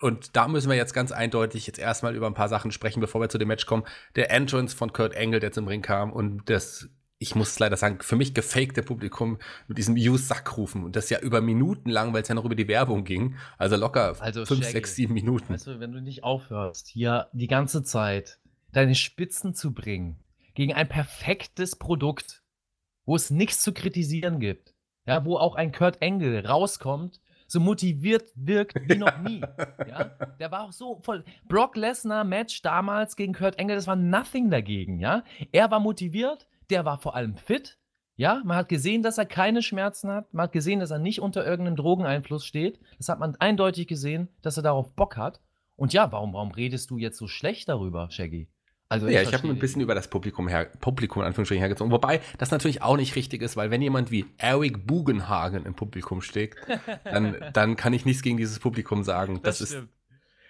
Speaker 2: und da müssen wir jetzt ganz eindeutig jetzt erstmal über ein paar Sachen sprechen, bevor wir zu dem Match kommen. Der Entrance von Kurt Angle, der zum Ring kam und das, ich muss leider sagen, für mich gefakte Publikum mit diesem You-Sack-Rufen und das ja über Minuten lang, weil es ja noch über die Werbung ging. Also locker
Speaker 3: Also,
Speaker 2: fünf,
Speaker 3: Shaggy,
Speaker 2: sechs, sieben Minuten.
Speaker 3: Weißt du, wenn du nicht aufhörst, hier die ganze Zeit deine Spitzen zu bringen gegen ein perfektes Produkt, wo es nichts zu kritisieren gibt, ja, wo auch ein Kurt Angle rauskommt, so motiviert wirkt wie noch nie. ja, der war auch so voll. Brock Lesnar Match damals gegen Kurt Angle, das war nothing dagegen, ja. Er war motiviert, der war vor allem fit. Ja, man hat gesehen, dass er keine Schmerzen hat. Man hat gesehen, dass er nicht unter irgendeinem Drogeneinfluss steht. Das hat man eindeutig gesehen, dass er darauf Bock hat. Und ja, warum, warum redest du jetzt so schlecht darüber, Shaggy? Also
Speaker 2: Ja, ich habe ein bisschen über das Publikum her, Publikum in Anführungsstrichen hergezogen. Wobei das natürlich auch nicht richtig ist, weil wenn jemand wie Eric Bugenhagen im Publikum steht, dann, dann kann ich nichts gegen dieses Publikum sagen. Das, ist
Speaker 3: stimmt.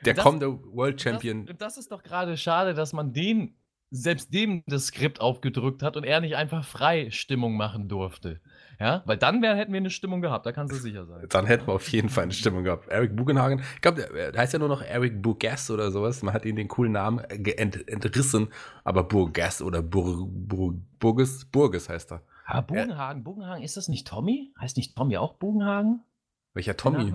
Speaker 2: der
Speaker 3: Das-
Speaker 2: kommende World Champion.
Speaker 3: Das, das ist doch gerade schade, dass man den, selbst dem das Skript aufgedrückt hat und er nicht einfach frei Stimmung machen durfte. Ja, weil dann wär, hätten wir eine Stimmung gehabt, da kannst du sicher sein.
Speaker 2: Dann hätten wir auf jeden Fall eine Stimmung gehabt. Eric Bugenhagen, ich glaube, der, heißt ja nur noch Eric Burgess oder sowas. Man hat ihn den coolen Namen ge- ent, entrissen, aber Burgess oder Bur, Bur, Burges, Burges heißt er.
Speaker 3: Ah, Bugenhagen, Bugenhagen, ist das nicht Tommy? Heißt nicht Tommy auch Bugenhagen?
Speaker 2: Welcher Tommy?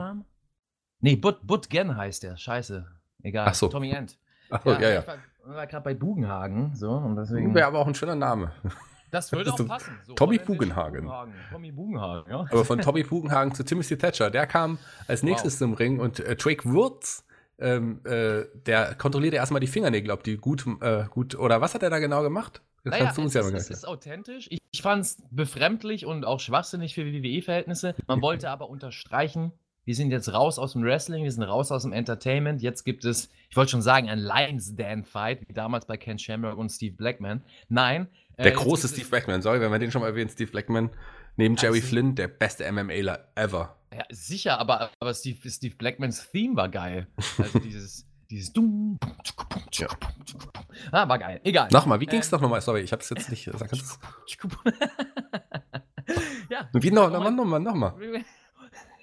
Speaker 3: Nee, Bud, Bud Gen heißt der. Scheiße. Egal.
Speaker 2: Ach so.
Speaker 3: Tommy End.
Speaker 2: Achso, ja, ja.
Speaker 3: Ich war, war gerade bei Bugenhagen. So, und deswegen.
Speaker 2: Wäre aber auch ein schöner Name.
Speaker 3: Das würde auch passen. So,
Speaker 2: Tommy Bugenhagen.
Speaker 3: Bugenhagen. Tommy Bugenhagen, ja.
Speaker 2: Aber von Tommy Bugenhagen zu Timothy Thatcher, der kam als nächstes im Ring und äh, Drake Wurz, ähm, äh, der kontrollierte erstmal die Fingernägel, ob die gut, äh, gut, oder was hat er da genau gemacht? Das
Speaker 3: Naja,
Speaker 2: kannst du uns ja
Speaker 3: ist,
Speaker 2: mal
Speaker 3: es ist authentisch. Ich, ich fand es befremdlich und auch schwachsinnig für WWE-Verhältnisse. Man wollte aber unterstreichen, wir sind jetzt raus aus dem Wrestling, wir sind raus aus dem Entertainment. Jetzt gibt es, ich wollte schon sagen, ein Lions Dan Fight, wie damals bei Ken Shamrock und Steve Blackman. Nein. Äh,
Speaker 2: Der
Speaker 3: jetzt
Speaker 2: große Steve Blackman, sorry, wenn wir den schon mal erwähnen, Steve Blackman, neben Jerry
Speaker 3: Also-
Speaker 2: Flynn, der beste MMAler ever.
Speaker 3: Ja, sicher, aber, aber Steve, Steve Blackmans Theme war geil. Also dieses, dieses Dum.
Speaker 2: Ja.
Speaker 3: Ah, war geil. Egal.
Speaker 2: Nochmal, wie ging's
Speaker 3: Ähm,
Speaker 2: doch nochmal? Sorry, ich hab's jetzt nicht. Sag,
Speaker 3: ja.
Speaker 2: wie noch,
Speaker 3: Nochmal.
Speaker 2: nochmal, nochmal, nochmal.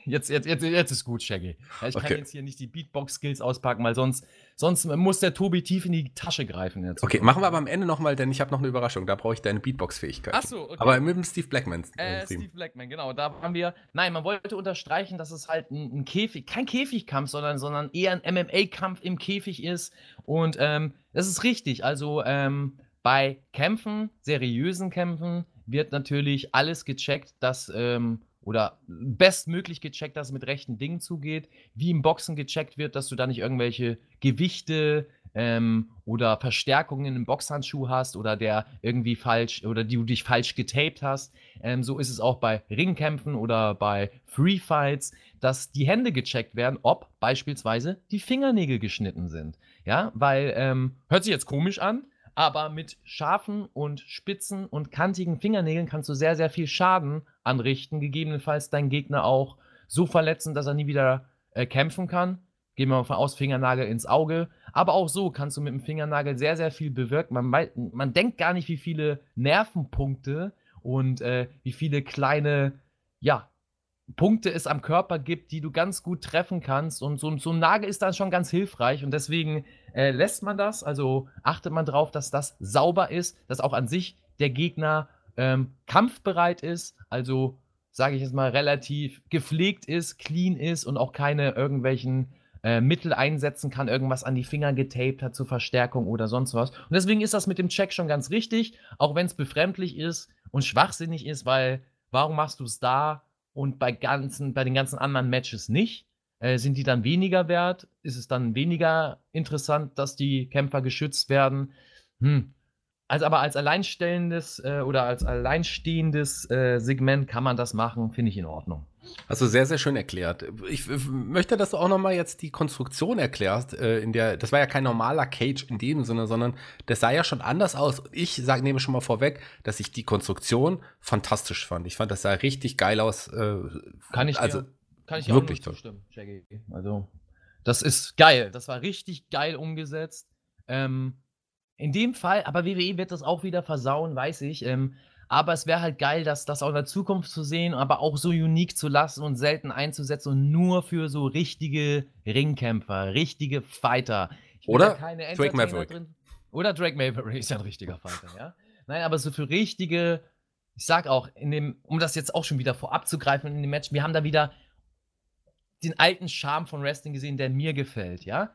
Speaker 3: Jetzt, jetzt, jetzt, jetzt ist gut, Shaggy. Ja, ich
Speaker 2: Okay.
Speaker 3: kann jetzt hier nicht die Beatbox-Skills auspacken, weil sonst, sonst muss der Tobi tief in die Tasche greifen. Jetzt.
Speaker 2: Okay, machen wir aber am Ende nochmal, denn ich habe noch eine Überraschung. Da brauche ich deine Beatbox-Fähigkeit.
Speaker 3: Ach so, okay.
Speaker 2: Aber mit dem Steve Blackman.
Speaker 3: Äh,
Speaker 2: äh.
Speaker 3: Steve Blackman, genau. Da haben wir. Nein, man wollte unterstreichen, dass es halt ein, ein Käfig, kein Käfigkampf, sondern, sondern eher ein MMA-Kampf im Käfig ist. Und ähm, das ist richtig. Also ähm, bei Kämpfen, seriösen Kämpfen, wird natürlich alles gecheckt, dass. Ähm, oder bestmöglich gecheckt, dass es mit rechten Dingen zugeht, wie im Boxen gecheckt wird, dass du da nicht irgendwelche Gewichte ähm, oder Verstärkungen im Boxhandschuh hast oder der irgendwie falsch oder die du dich falsch getaped hast. Ähm, so ist es auch bei Ringkämpfen oder bei Free Fights, dass die Hände gecheckt werden, ob beispielsweise die Fingernägel geschnitten sind. Ja, weil ähm, hört sich jetzt komisch an, aber mit scharfen und spitzen und kantigen Fingernägeln kannst du sehr, sehr viel Schaden anrichten, gegebenenfalls deinen Gegner auch so verletzen, dass er nie wieder äh, kämpfen kann. Gehen wir mal von aus, Fingernagel ins Auge. Aber auch so kannst du mit dem Fingernagel sehr, sehr viel bewirken. Man, man denkt gar nicht, wie viele Nervenpunkte und äh, wie viele kleine, ja, Punkte es am Körper gibt, die du ganz gut treffen kannst. Und so, so ein Nagel ist dann schon ganz hilfreich. Und deswegen äh, lässt man das, also achtet man darauf, dass das sauber ist, dass auch an sich der Gegner ähm, kampfbereit ist, also sage ich jetzt mal relativ gepflegt ist, clean ist und auch keine irgendwelchen äh, Mittel einsetzen kann, irgendwas an die Finger getaped hat zur Verstärkung oder sonst was. Und deswegen ist das mit dem Check schon ganz richtig, auch wenn es befremdlich ist und schwachsinnig ist, weil warum machst du es da und bei, ganzen, bei den ganzen anderen Matches nicht? Äh, sind die dann weniger wert? Ist es dann weniger interessant, dass die Kämpfer geschützt werden? Hm. Also aber als alleinstellendes äh, oder als alleinstehendes äh, Segment kann man das machen, finde ich in Ordnung.
Speaker 2: Hast du sehr, sehr schön erklärt. Ich möchte, dass du auch nochmal jetzt die Konstruktion erklärst, äh, in der, das war ja kein normaler Cage in dem Sinne, sondern das sah ja schon anders aus. Ich sag, nehme schon mal vorweg, dass ich die Konstruktion fantastisch fand. Ich fand, das sah richtig geil aus. Äh,
Speaker 3: Kann ich
Speaker 2: also,
Speaker 3: dir, kann ich dir
Speaker 2: wirklich
Speaker 3: auch zustimmen, Jackie. Also, das ist geil. Das war richtig geil umgesetzt. Ähm, in dem Fall, aber WWE wird das auch wieder versauen, weiß ich. Ähm, Aber es wäre halt geil, das, das auch in der Zukunft zu sehen, aber auch so unique zu lassen und selten einzusetzen und nur für so richtige Ringkämpfer, richtige Fighter.
Speaker 2: Oder Drake Maverick.
Speaker 3: Drin. Oder Drake Maverick ist ja ein richtiger Fighter, ja. Nein, aber so für richtige, ich sag auch, in dem, um das jetzt auch schon wieder vorab zu greifen in dem Match, wir haben da wieder den alten Charme von Wrestling gesehen, der mir gefällt, ja.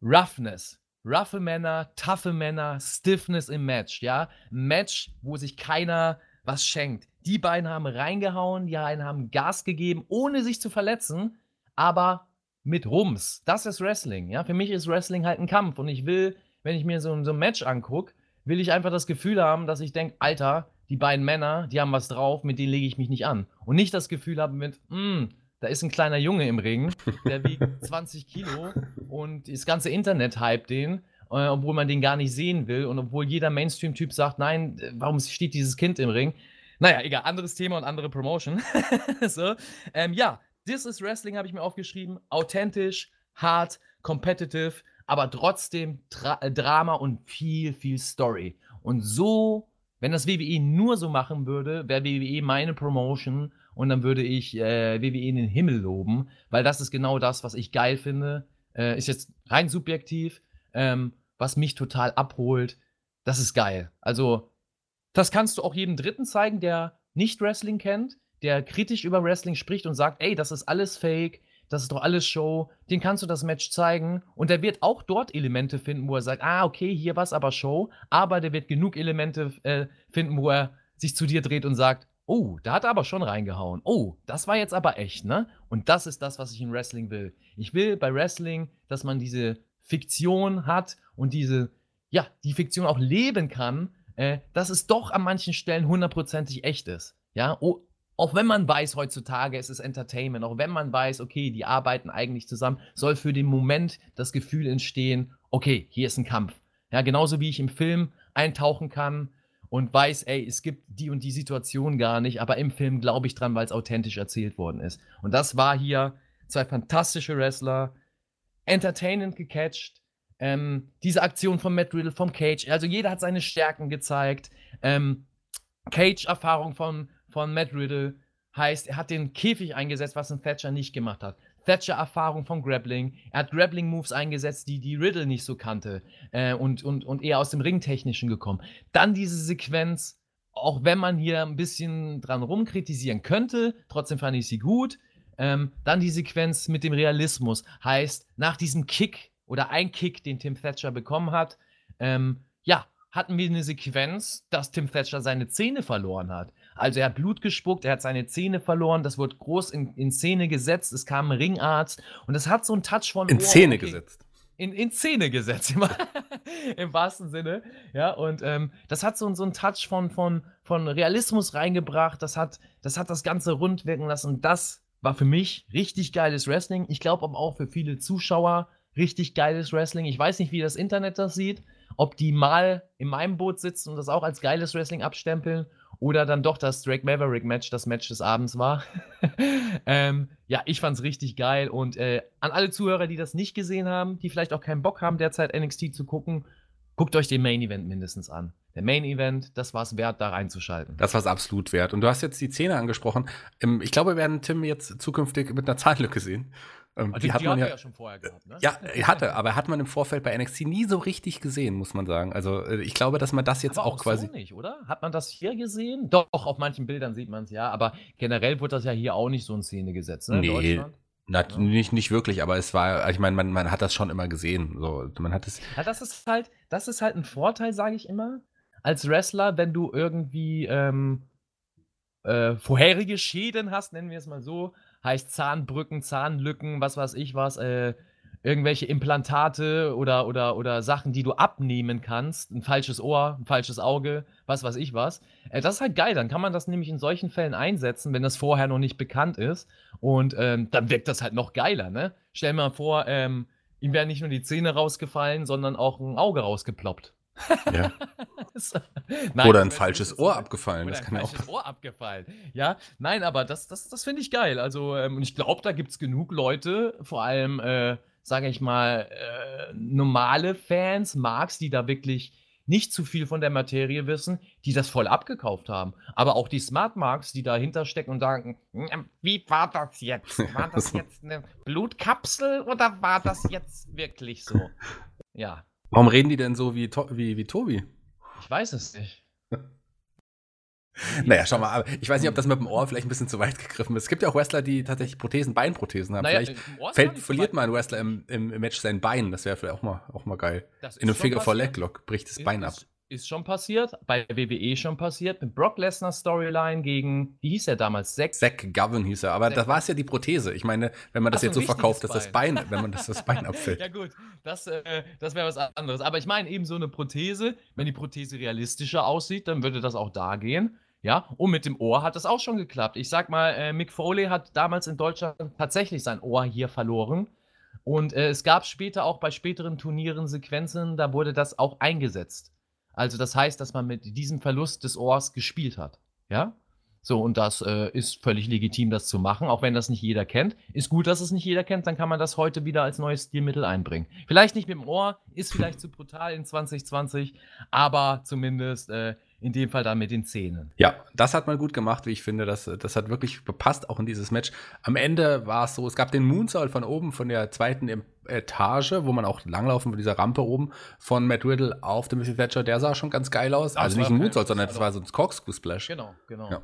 Speaker 3: Roughness. Roughe Männer, toughe Männer, Stiffness im Match, ja. Match, wo sich keiner was schenkt. Die beiden haben reingehauen, die einen haben Gas gegeben, ohne sich zu verletzen, aber mit Rums. Das ist Wrestling, ja. Für mich ist Wrestling halt ein Kampf und ich will, wenn ich mir so, so ein Match angucke, will ich einfach das Gefühl haben, dass ich denke, Alter, die beiden Männer, die haben was drauf, mit denen lege ich mich nicht an. Und nicht das Gefühl haben mit, hm, da ist ein kleiner Junge im Ring, der wiegt 20 Kilo und das ganze Internet hypt den, äh, obwohl man den gar nicht sehen will und obwohl jeder Mainstream-Typ sagt, nein, warum steht dieses Kind im Ring? Naja, egal, anderes Thema und andere Promotion. so, ähm, ja, This is Wrestling habe ich mir aufgeschrieben. Authentisch, hart, competitive, aber trotzdem Tra äh, Drama und viel, viel Story. Und so, wenn das WWE nur so machen würde, wäre WWE meine Promotion und dann würde ich äh, WWE in den Himmel loben, weil das ist genau das, was ich geil finde. Äh, ist jetzt rein subjektiv, ähm, was mich total abholt. Das ist geil. Also, das kannst du auch jedem Dritten zeigen, der nicht Wrestling kennt, der kritisch über Wrestling spricht und sagt, ey, das ist alles Fake, das ist doch alles Show, den kannst du das Match zeigen und der wird auch dort Elemente finden, wo er sagt, ah, okay, hier war es aber Show, aber der wird genug Elemente äh, finden, wo er sich zu dir dreht und sagt, Oh, da hat er aber schon reingehauen. Oh, das war jetzt aber echt, ne? Und das ist das, was ich in Wrestling will. Ich will bei Wrestling, dass man diese Fiktion hat und diese, ja, die Fiktion auch leben kann, äh, dass es doch an manchen Stellen hundertprozentig echt ist. Ja, oh, auch wenn man weiß heutzutage, es ist Entertainment, auch wenn man weiß, okay, die arbeiten eigentlich zusammen, soll für den Moment das Gefühl entstehen, okay, hier ist ein Kampf. Ja, genauso wie ich im Film eintauchen kann, und weiß, ey, es gibt die und die Situation gar nicht, aber im Film glaube ich dran, weil es authentisch erzählt worden ist. Und das war hier zwei fantastische Wrestler, entertainend gecatcht. Ähm, diese Aktion von Matt Riddle, vom Cage, also jeder hat seine Stärken gezeigt. Ähm, Cage-Erfahrung von, von Matt Riddle heißt, er hat den Käfig eingesetzt, was ein Thatcher nicht gemacht hat. Thatcher-Erfahrung vom Grappling. Er hat Grappling-Moves eingesetzt, die die Riddle nicht so kannte äh, und, und, und eher aus dem Ringtechnischen gekommen. Dann diese Sequenz, auch wenn man hier ein bisschen dran rumkritisieren könnte, trotzdem fand ich sie gut. Ähm, dann die Sequenz mit dem Realismus, heißt, nach diesem Kick oder ein Kick, den Tim Thatcher bekommen hat, ähm, ja, hatten wir eine Sequenz, dass Tim Thatcher seine Zähne verloren hat. Also er hat Blut gespuckt, er hat seine Zähne verloren, das wurde groß in, in Szene gesetzt, es kam ein Ringarzt und das hat so einen Touch von.
Speaker 2: In oh, Szene okay. gesetzt.
Speaker 3: In, in Szene gesetzt, im, im wahrsten Sinne. Ja, und ähm, das hat so, so einen Touch von, von, von Realismus reingebracht, das hat, das hat das Ganze rund wirken lassen und das war für mich richtig geiles Wrestling. Ich glaube aber auch für viele Zuschauer richtig geiles Wrestling. Ich weiß nicht, wie das Internet das sieht, ob die mal in meinem Boot sitzen und das auch als geiles Wrestling abstempeln oder dann doch das Drake Maverick Match das Match des Abends war. ähm, ja, ich fand's richtig geil und äh, an alle Zuhörer, die das nicht gesehen haben, die vielleicht auch keinen Bock haben, derzeit NXT zu gucken, guckt euch den Main Event mindestens an. Der Main Event, das war es wert, da reinzuschalten.
Speaker 2: Das war es absolut wert. Und du hast jetzt die Szene angesprochen. Ähm, ich glaube, wir werden Tim jetzt zukünftig mit einer Zahnlücke sehen.
Speaker 3: Ähm, also die, hat man ja, ja, schon vorher gehabt,
Speaker 2: ne? Ja, hatte, aber hat man im Vorfeld bei NXT nie so richtig gesehen, muss man sagen. Also äh, ich glaube, dass man das jetzt aber auch, auch quasi. So
Speaker 3: nicht, oder? Hat man das hier gesehen? Doch, auf manchen Bildern sieht man es ja, aber generell wurde das ja hier auch nicht so in Szene gesetzt, ne?
Speaker 2: Nee. Na, ja. nicht, nicht wirklich, aber es war, ich meine, man, man hat das schon immer gesehen. So, man hat es.
Speaker 3: Ja, das ist halt, das ist halt ein Vorteil, sage ich immer, als Wrestler, wenn du irgendwie ähm, äh, vorherige Schäden hast, nennen wir es mal so, heißt Zahnbrücken, Zahnlücken, was weiß ich was, äh, irgendwelche Implantate oder, oder, oder Sachen, die du abnehmen kannst, ein falsches Ohr, ein falsches Auge, was weiß ich was. Äh, das ist halt geil, dann kann man das nämlich in solchen Fällen einsetzen, wenn das vorher noch nicht bekannt ist. Und ähm, dann wirkt das halt noch geiler, ne? Stell dir mal vor, ähm, ihm wären nicht nur die Zähne rausgefallen, sondern auch ein Auge rausgeploppt.
Speaker 2: Ja. nein, oder ein falsches Ohr abgefallen.
Speaker 3: das kann ein falsches auch. Ohr abgefallen. Ja, nein, aber das, das, das finde ich geil. Also, ähm, ich glaube, da gibt es genug Leute, vor allem, äh, sage ich mal, äh, normale Fans, Marks, die da wirklich nicht zu viel von der Materie wissen, die das voll abgekauft haben. Aber auch die Smart Marks, die dahinter stecken und sagen, "Mm, wie war das jetzt? War das jetzt eine Blutkapsel oder war das jetzt wirklich so? Ja,
Speaker 2: Warum reden die denn so wie, wie, wie Tobi?
Speaker 3: ich weiß es nicht.
Speaker 2: Naja, schau mal, aber ich weiß nicht, ob das mit dem Ohr vielleicht ein bisschen zu weit gegriffen ist. Es gibt ja auch Wrestler, die tatsächlich Prothesen, Beinprothesen haben.
Speaker 3: Naja,
Speaker 2: vielleicht fällt, verliert mal ein Wrestler im, im, Match sein Bein. Das wäre vielleicht auch mal, auch mal geil. In einem Figure for. Leg Lock bricht das Bein ab.
Speaker 3: Ist, ist schon passiert, bei WWE schon passiert, mit Brock Lesnar Storyline gegen, wie hieß er damals? Zack
Speaker 2: Zack Govan hieß er, aber
Speaker 3: Zack
Speaker 2: das war es ja die Prothese. Ich meine, wenn man das
Speaker 3: Ach
Speaker 2: jetzt so verkauft, dass das Bein, wenn man das, das Bein abfällt.
Speaker 3: Ja gut, das, äh, das wäre was anderes. Aber ich meine eben so eine Prothese, wenn die Prothese realistischer aussieht, dann würde das auch da gehen. Ja, und mit dem Ohr hat das auch schon geklappt. Ich sag mal, äh, Mick Foley hat damals in Deutschland tatsächlich sein Ohr hier verloren. Und äh, es gab später auch bei späteren Turnieren Sequenzen, da wurde das auch eingesetzt. Also das heißt, dass man mit diesem Verlust des Ohrs gespielt hat. Ja? So, und das äh, ist völlig legitim, das zu machen, auch wenn das nicht jeder kennt. Ist gut, dass es nicht jeder kennt, dann kann man das heute wieder als neues Stilmittel einbringen. Vielleicht nicht mit dem Ohr, ist vielleicht zu brutal in 2020, aber zumindest äh, in dem Fall dann mit den Zähnen.
Speaker 2: Ja, das hat man gut gemacht, wie ich finde. Das, das hat wirklich gepasst, auch in dieses Match. Am Ende war es so, es gab den Moonsault von oben, von der zweiten Etage, wo man auch langlaufen von dieser Rampe oben von Matt Riddle auf dem Missy Thatcher. Der sah schon ganz geil aus.
Speaker 3: Das
Speaker 2: also nicht ein Moonsault, sondern das war so ein Corkscrew-Splash.
Speaker 3: Genau, genau.
Speaker 2: Ja.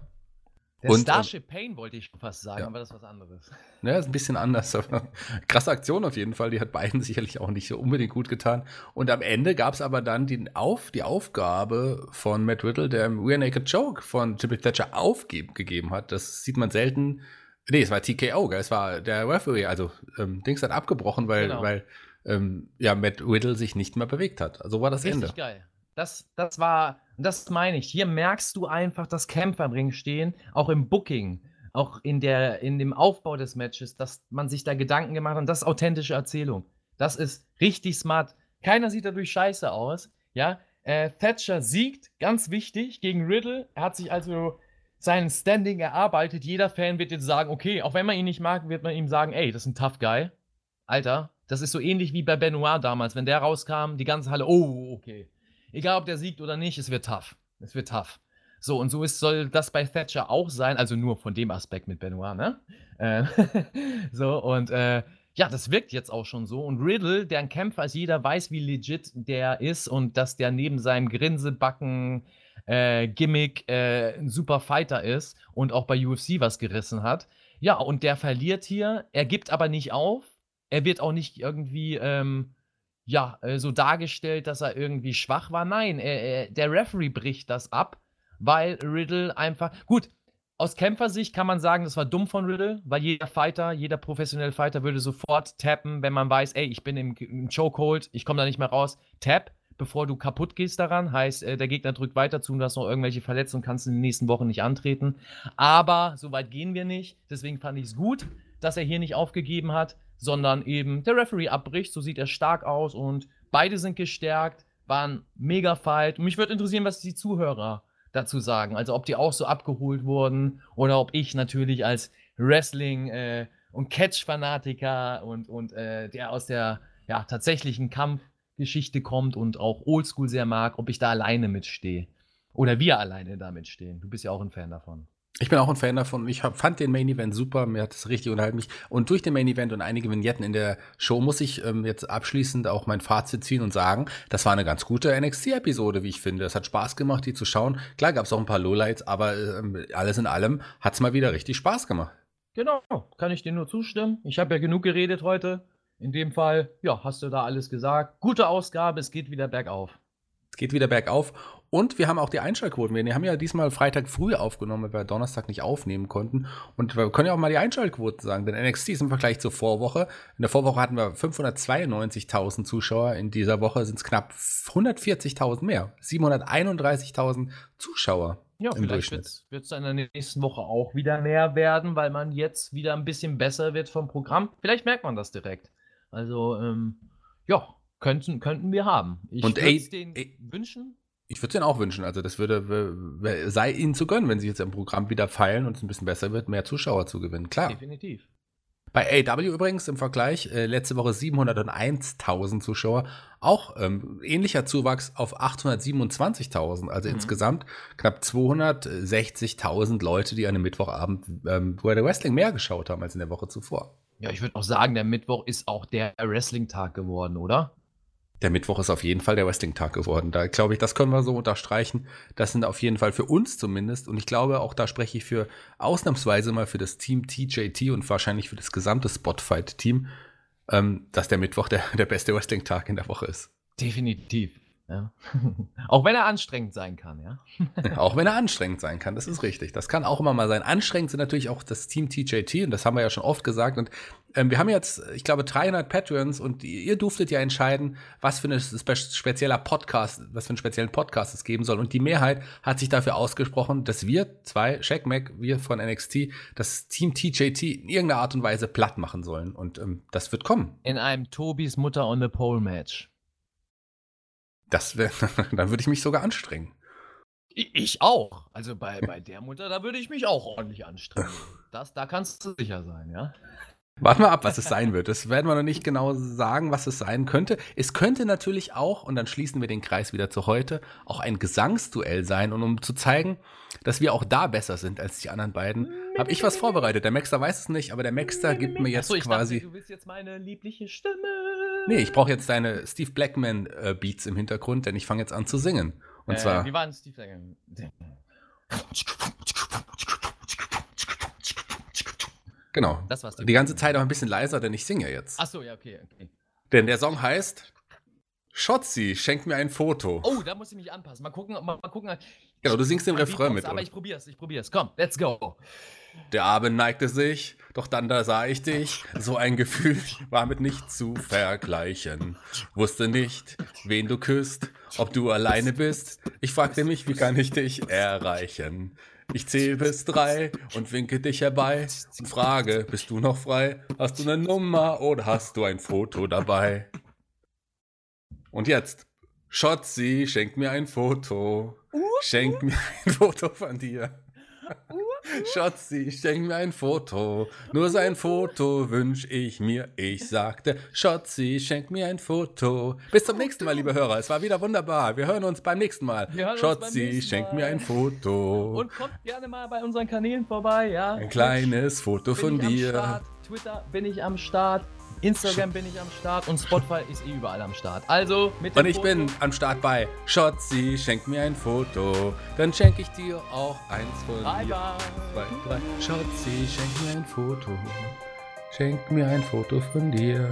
Speaker 3: Der
Speaker 2: Und,
Speaker 3: Starship Pain wollte ich fast sagen,
Speaker 2: Ja.
Speaker 3: aber das ist was anderes.
Speaker 2: Ne, ist ein bisschen anders. Aber krasse Aktion auf jeden Fall. Die hat beiden sicherlich auch nicht so unbedingt gut getan. Und am Ende gab es aber dann die, auf, die Aufgabe von Matt Riddle, der im Rear Naked Choke von Jimmy Thatcher aufgegeben hat. Das sieht man selten. Nee, es war TKO, gell? es war der Referee. Also ähm, Dings hat abgebrochen, weil,
Speaker 3: Genau.
Speaker 2: weil ähm, ja, Matt Riddle sich nicht mehr bewegt hat. So war das
Speaker 3: Richtig
Speaker 2: Ende.
Speaker 3: geil. Das, das war, das meine ich. Hier merkst du einfach, dass Kämpfer im Ring stehen, auch im Booking, auch in, der, in dem Aufbau des Matches, dass man sich da Gedanken gemacht hat. Und das ist authentische Erzählung. Das ist richtig smart. Keiner sieht dadurch scheiße aus. Ja, äh, Thatcher siegt, ganz wichtig, gegen Riddle. Er hat sich also sein Standing erarbeitet. Jeder Fan wird jetzt sagen, okay, auch wenn man ihn nicht mag, wird man ihm sagen, ey, das ist ein Tough Guy. Alter, das ist so ähnlich wie bei Benoit damals. Wenn der rauskam, die ganze Halle, oh, okay. Egal, ob der siegt oder nicht, es wird tough. Es wird tough. So, und so ist, soll das bei Thatcher auch sein, also nur von dem Aspekt mit Benoit, ne? Äh, so, und äh, ja, das wirkt jetzt auch schon so. Und Riddle, der ein Kämpfer ist, jeder weiß, wie legit der ist und dass der neben seinem Grinsebacken äh, Gimmick äh, ein super Fighter ist und auch bei UFC was gerissen hat. Ja, und der verliert hier, er gibt aber nicht auf. Er wird auch nicht irgendwie ähm, ja, äh, so dargestellt, dass er irgendwie schwach war. Nein, er, er, der Referee bricht das ab, weil Riddle einfach. Gut, aus Kämpfersicht kann man sagen, das war dumm von Riddle, weil jeder Fighter, jeder professionelle Fighter würde sofort tappen, wenn man weiß, ey, ich bin im, im Chokehold, ich komme da nicht mehr raus. Tap, bevor du kaputt gehst daran. Heißt, äh, der Gegner drückt weiter zu und du hast noch irgendwelche Verletzungen, kannst in den nächsten Wochen nicht antreten. Aber so weit gehen wir nicht. Deswegen fand ich es gut, dass er hier nicht aufgegeben hat, sondern eben der Referee abbricht. So sieht er stark aus und beide sind gestärkt, waren mega Fight. Und mich würde interessieren, was die Zuhörer dazu sagen. Also ob die auch so abgeholt wurden oder ob ich natürlich als Wrestling- äh, und Catch-Fanatiker und, und äh, der aus der ja, tatsächlichen Kampfgeschichte kommt und auch Oldschool sehr mag, ob ich da alleine mitstehe. Oder wir alleine da mitstehen. Du bist ja auch ein Fan davon.
Speaker 2: Ich bin auch ein Fan davon. Ich hab, fand den Main Event super. Mir hat es richtig unterhalten mich. Und durch den Main Event und einige Vignetten in der Show muss ich ähm, jetzt abschließend auch mein Fazit ziehen und sagen, das war eine ganz gute NXT-Episode, wie ich finde. Es hat Spaß gemacht, die zu schauen. Klar gab es auch ein paar Lowlights, aber ähm, alles in allem hat es mal wieder richtig Spaß gemacht.
Speaker 3: Genau, kann ich dir nur zustimmen. Ich habe ja genug geredet heute. In dem Fall, ja, hast du da alles gesagt. Gute Ausgabe, es geht wieder bergauf.
Speaker 2: Es geht wieder bergauf. Und wir haben auch die Einschaltquoten. Wir haben ja diesmal Freitag früh aufgenommen, weil wir Donnerstag nicht aufnehmen konnten. Und wir können ja auch mal die Einschaltquoten sagen. Denn NXT ist im Vergleich zur Vorwoche. In der Vorwoche hatten wir 592.000 Zuschauer. In dieser Woche sind es knapp 140.000 mehr. 731.000 Zuschauer
Speaker 3: Ja,
Speaker 2: im
Speaker 3: vielleicht wird es in der nächsten Woche auch wieder mehr werden, weil man jetzt wieder ein bisschen besser wird vom Programm. Vielleicht merkt man das direkt. Also, ähm, ja, könnten, könnten wir haben. Ich würde es denen wünschen.
Speaker 2: Ich würde es ihnen auch wünschen. Also, das würde, sei ihnen zu gönnen, wenn sie jetzt im Programm wieder feilen und es ein bisschen besser wird, mehr Zuschauer zu gewinnen. Klar.
Speaker 3: Definitiv.
Speaker 2: Bei AW übrigens im Vergleich, äh, letzte Woche 701.000 Zuschauer, auch ähm, ähnlicher Zuwachs auf 827.000, also mhm. insgesamt knapp 260.000 Leute, die an einem Mittwochabend ähm, World Wrestling mehr geschaut haben als in der Woche zuvor.
Speaker 3: Ja, ich würde auch sagen, der Mittwoch ist auch der Wrestling-Tag geworden, oder?
Speaker 2: Der Mittwoch ist auf jeden Fall der Wrestling-Tag geworden. Da glaube ich, das können wir so unterstreichen. Das sind auf jeden Fall für uns zumindest. Und ich glaube, auch da spreche ich für ausnahmsweise mal für das Team TJT und wahrscheinlich für das gesamte Spotfight-Team, ähm, dass der Mittwoch der, der beste Wrestling-Tag in der Woche ist.
Speaker 3: Definitiv. Ja. auch wenn er anstrengend sein kann, ja.
Speaker 2: auch wenn er anstrengend sein kann, das ist richtig. Das kann auch immer mal sein. Anstrengend sind natürlich auch das Team TJT und das haben wir ja schon oft gesagt. Und ähm, wir haben jetzt, ich glaube, 300 Patreons und ihr durftet ja entscheiden, was für ein spe spezieller Podcast, was für einen speziellen Podcast es geben soll. Und die Mehrheit hat sich dafür ausgesprochen, dass wir zwei, Shaq Mac, wir von NXT, das Team TJT in irgendeiner Art und Weise platt machen sollen. Und ähm, das wird kommen.
Speaker 3: In einem Tobis Mutter on the Pole Match.
Speaker 2: Das wäre, dann würde ich mich sogar anstrengen.
Speaker 3: Ich auch. Also bei, bei der Mutter, da würde ich mich auch ordentlich anstrengen. Das, da kannst du sicher sein, ja.
Speaker 2: Warten wir ab, was es sein wird. Das werden wir noch nicht genau sagen, was es sein könnte. Es könnte natürlich auch, und dann schließen wir den Kreis wieder zu heute, auch ein Gesangsduell sein. Und um zu zeigen, dass wir auch da besser sind als die anderen beiden, habe ich was vorbereitet. Der Maxter weiß es nicht, aber der Maxter gibt mir jetzt Achso, ich quasi. Dachte,
Speaker 3: du willst jetzt meine liebliche Stimme.
Speaker 2: Nee, ich brauche jetzt deine Steve Blackman äh, Beats im Hintergrund, denn ich fange jetzt an zu singen. Und äh, zwar.
Speaker 3: Wie war denn Steve Blackman?
Speaker 2: Genau. Das war's. Die ganze Zeit auch ein bisschen leiser, denn ich singe jetzt.
Speaker 3: Ach so, ja, okay, okay.
Speaker 2: Denn der Song heißt Schotzi, schenk mir ein Foto.
Speaker 3: Oh, da muss ich mich anpassen. Mal gucken, mal, mal gucken.
Speaker 2: Genau, du singst den Refrain mit.
Speaker 3: Aber ich probier's, ich probier's. Komm, let's go.
Speaker 2: Der Abend neigte sich, doch dann da sah ich dich. So ein Gefühl war mit nicht zu vergleichen. Wusste nicht, wen du küsst, ob du alleine bist. Ich fragte mich, wie kann ich dich erreichen? Ich zähle bis drei und winke dich herbei und frage, bist du noch frei? Hast du eine Nummer oder hast du ein Foto dabei? Und jetzt, Schotzi, schenk mir ein Foto. Schenk mir ein Foto von dir. Schatzi, schenk mir ein Foto. Nur sein Foto wünsch ich mir. Ich sagte, Schatzi, schenk mir ein Foto. Bis zum nächsten Mal, liebe Hörer. Es war wieder wunderbar. Wir hören uns beim nächsten Mal. Schatzi, schenk mir ein Foto.
Speaker 3: Und kommt gerne mal bei unseren Kanälen vorbei, ja.
Speaker 2: Ein kleines Foto von dir.
Speaker 3: Twitter bin ich am Start. Instagram bin ich am Start und Spotify ist eh überall am Start. Also
Speaker 2: mit dem Und ich Foto bin am Start bei Shotzi, schenk mir ein Foto, dann schenke ich dir auch eins von bye mir. Bye. Bye, Shotzi, schenk mir ein Foto, schenk mir ein Foto von dir.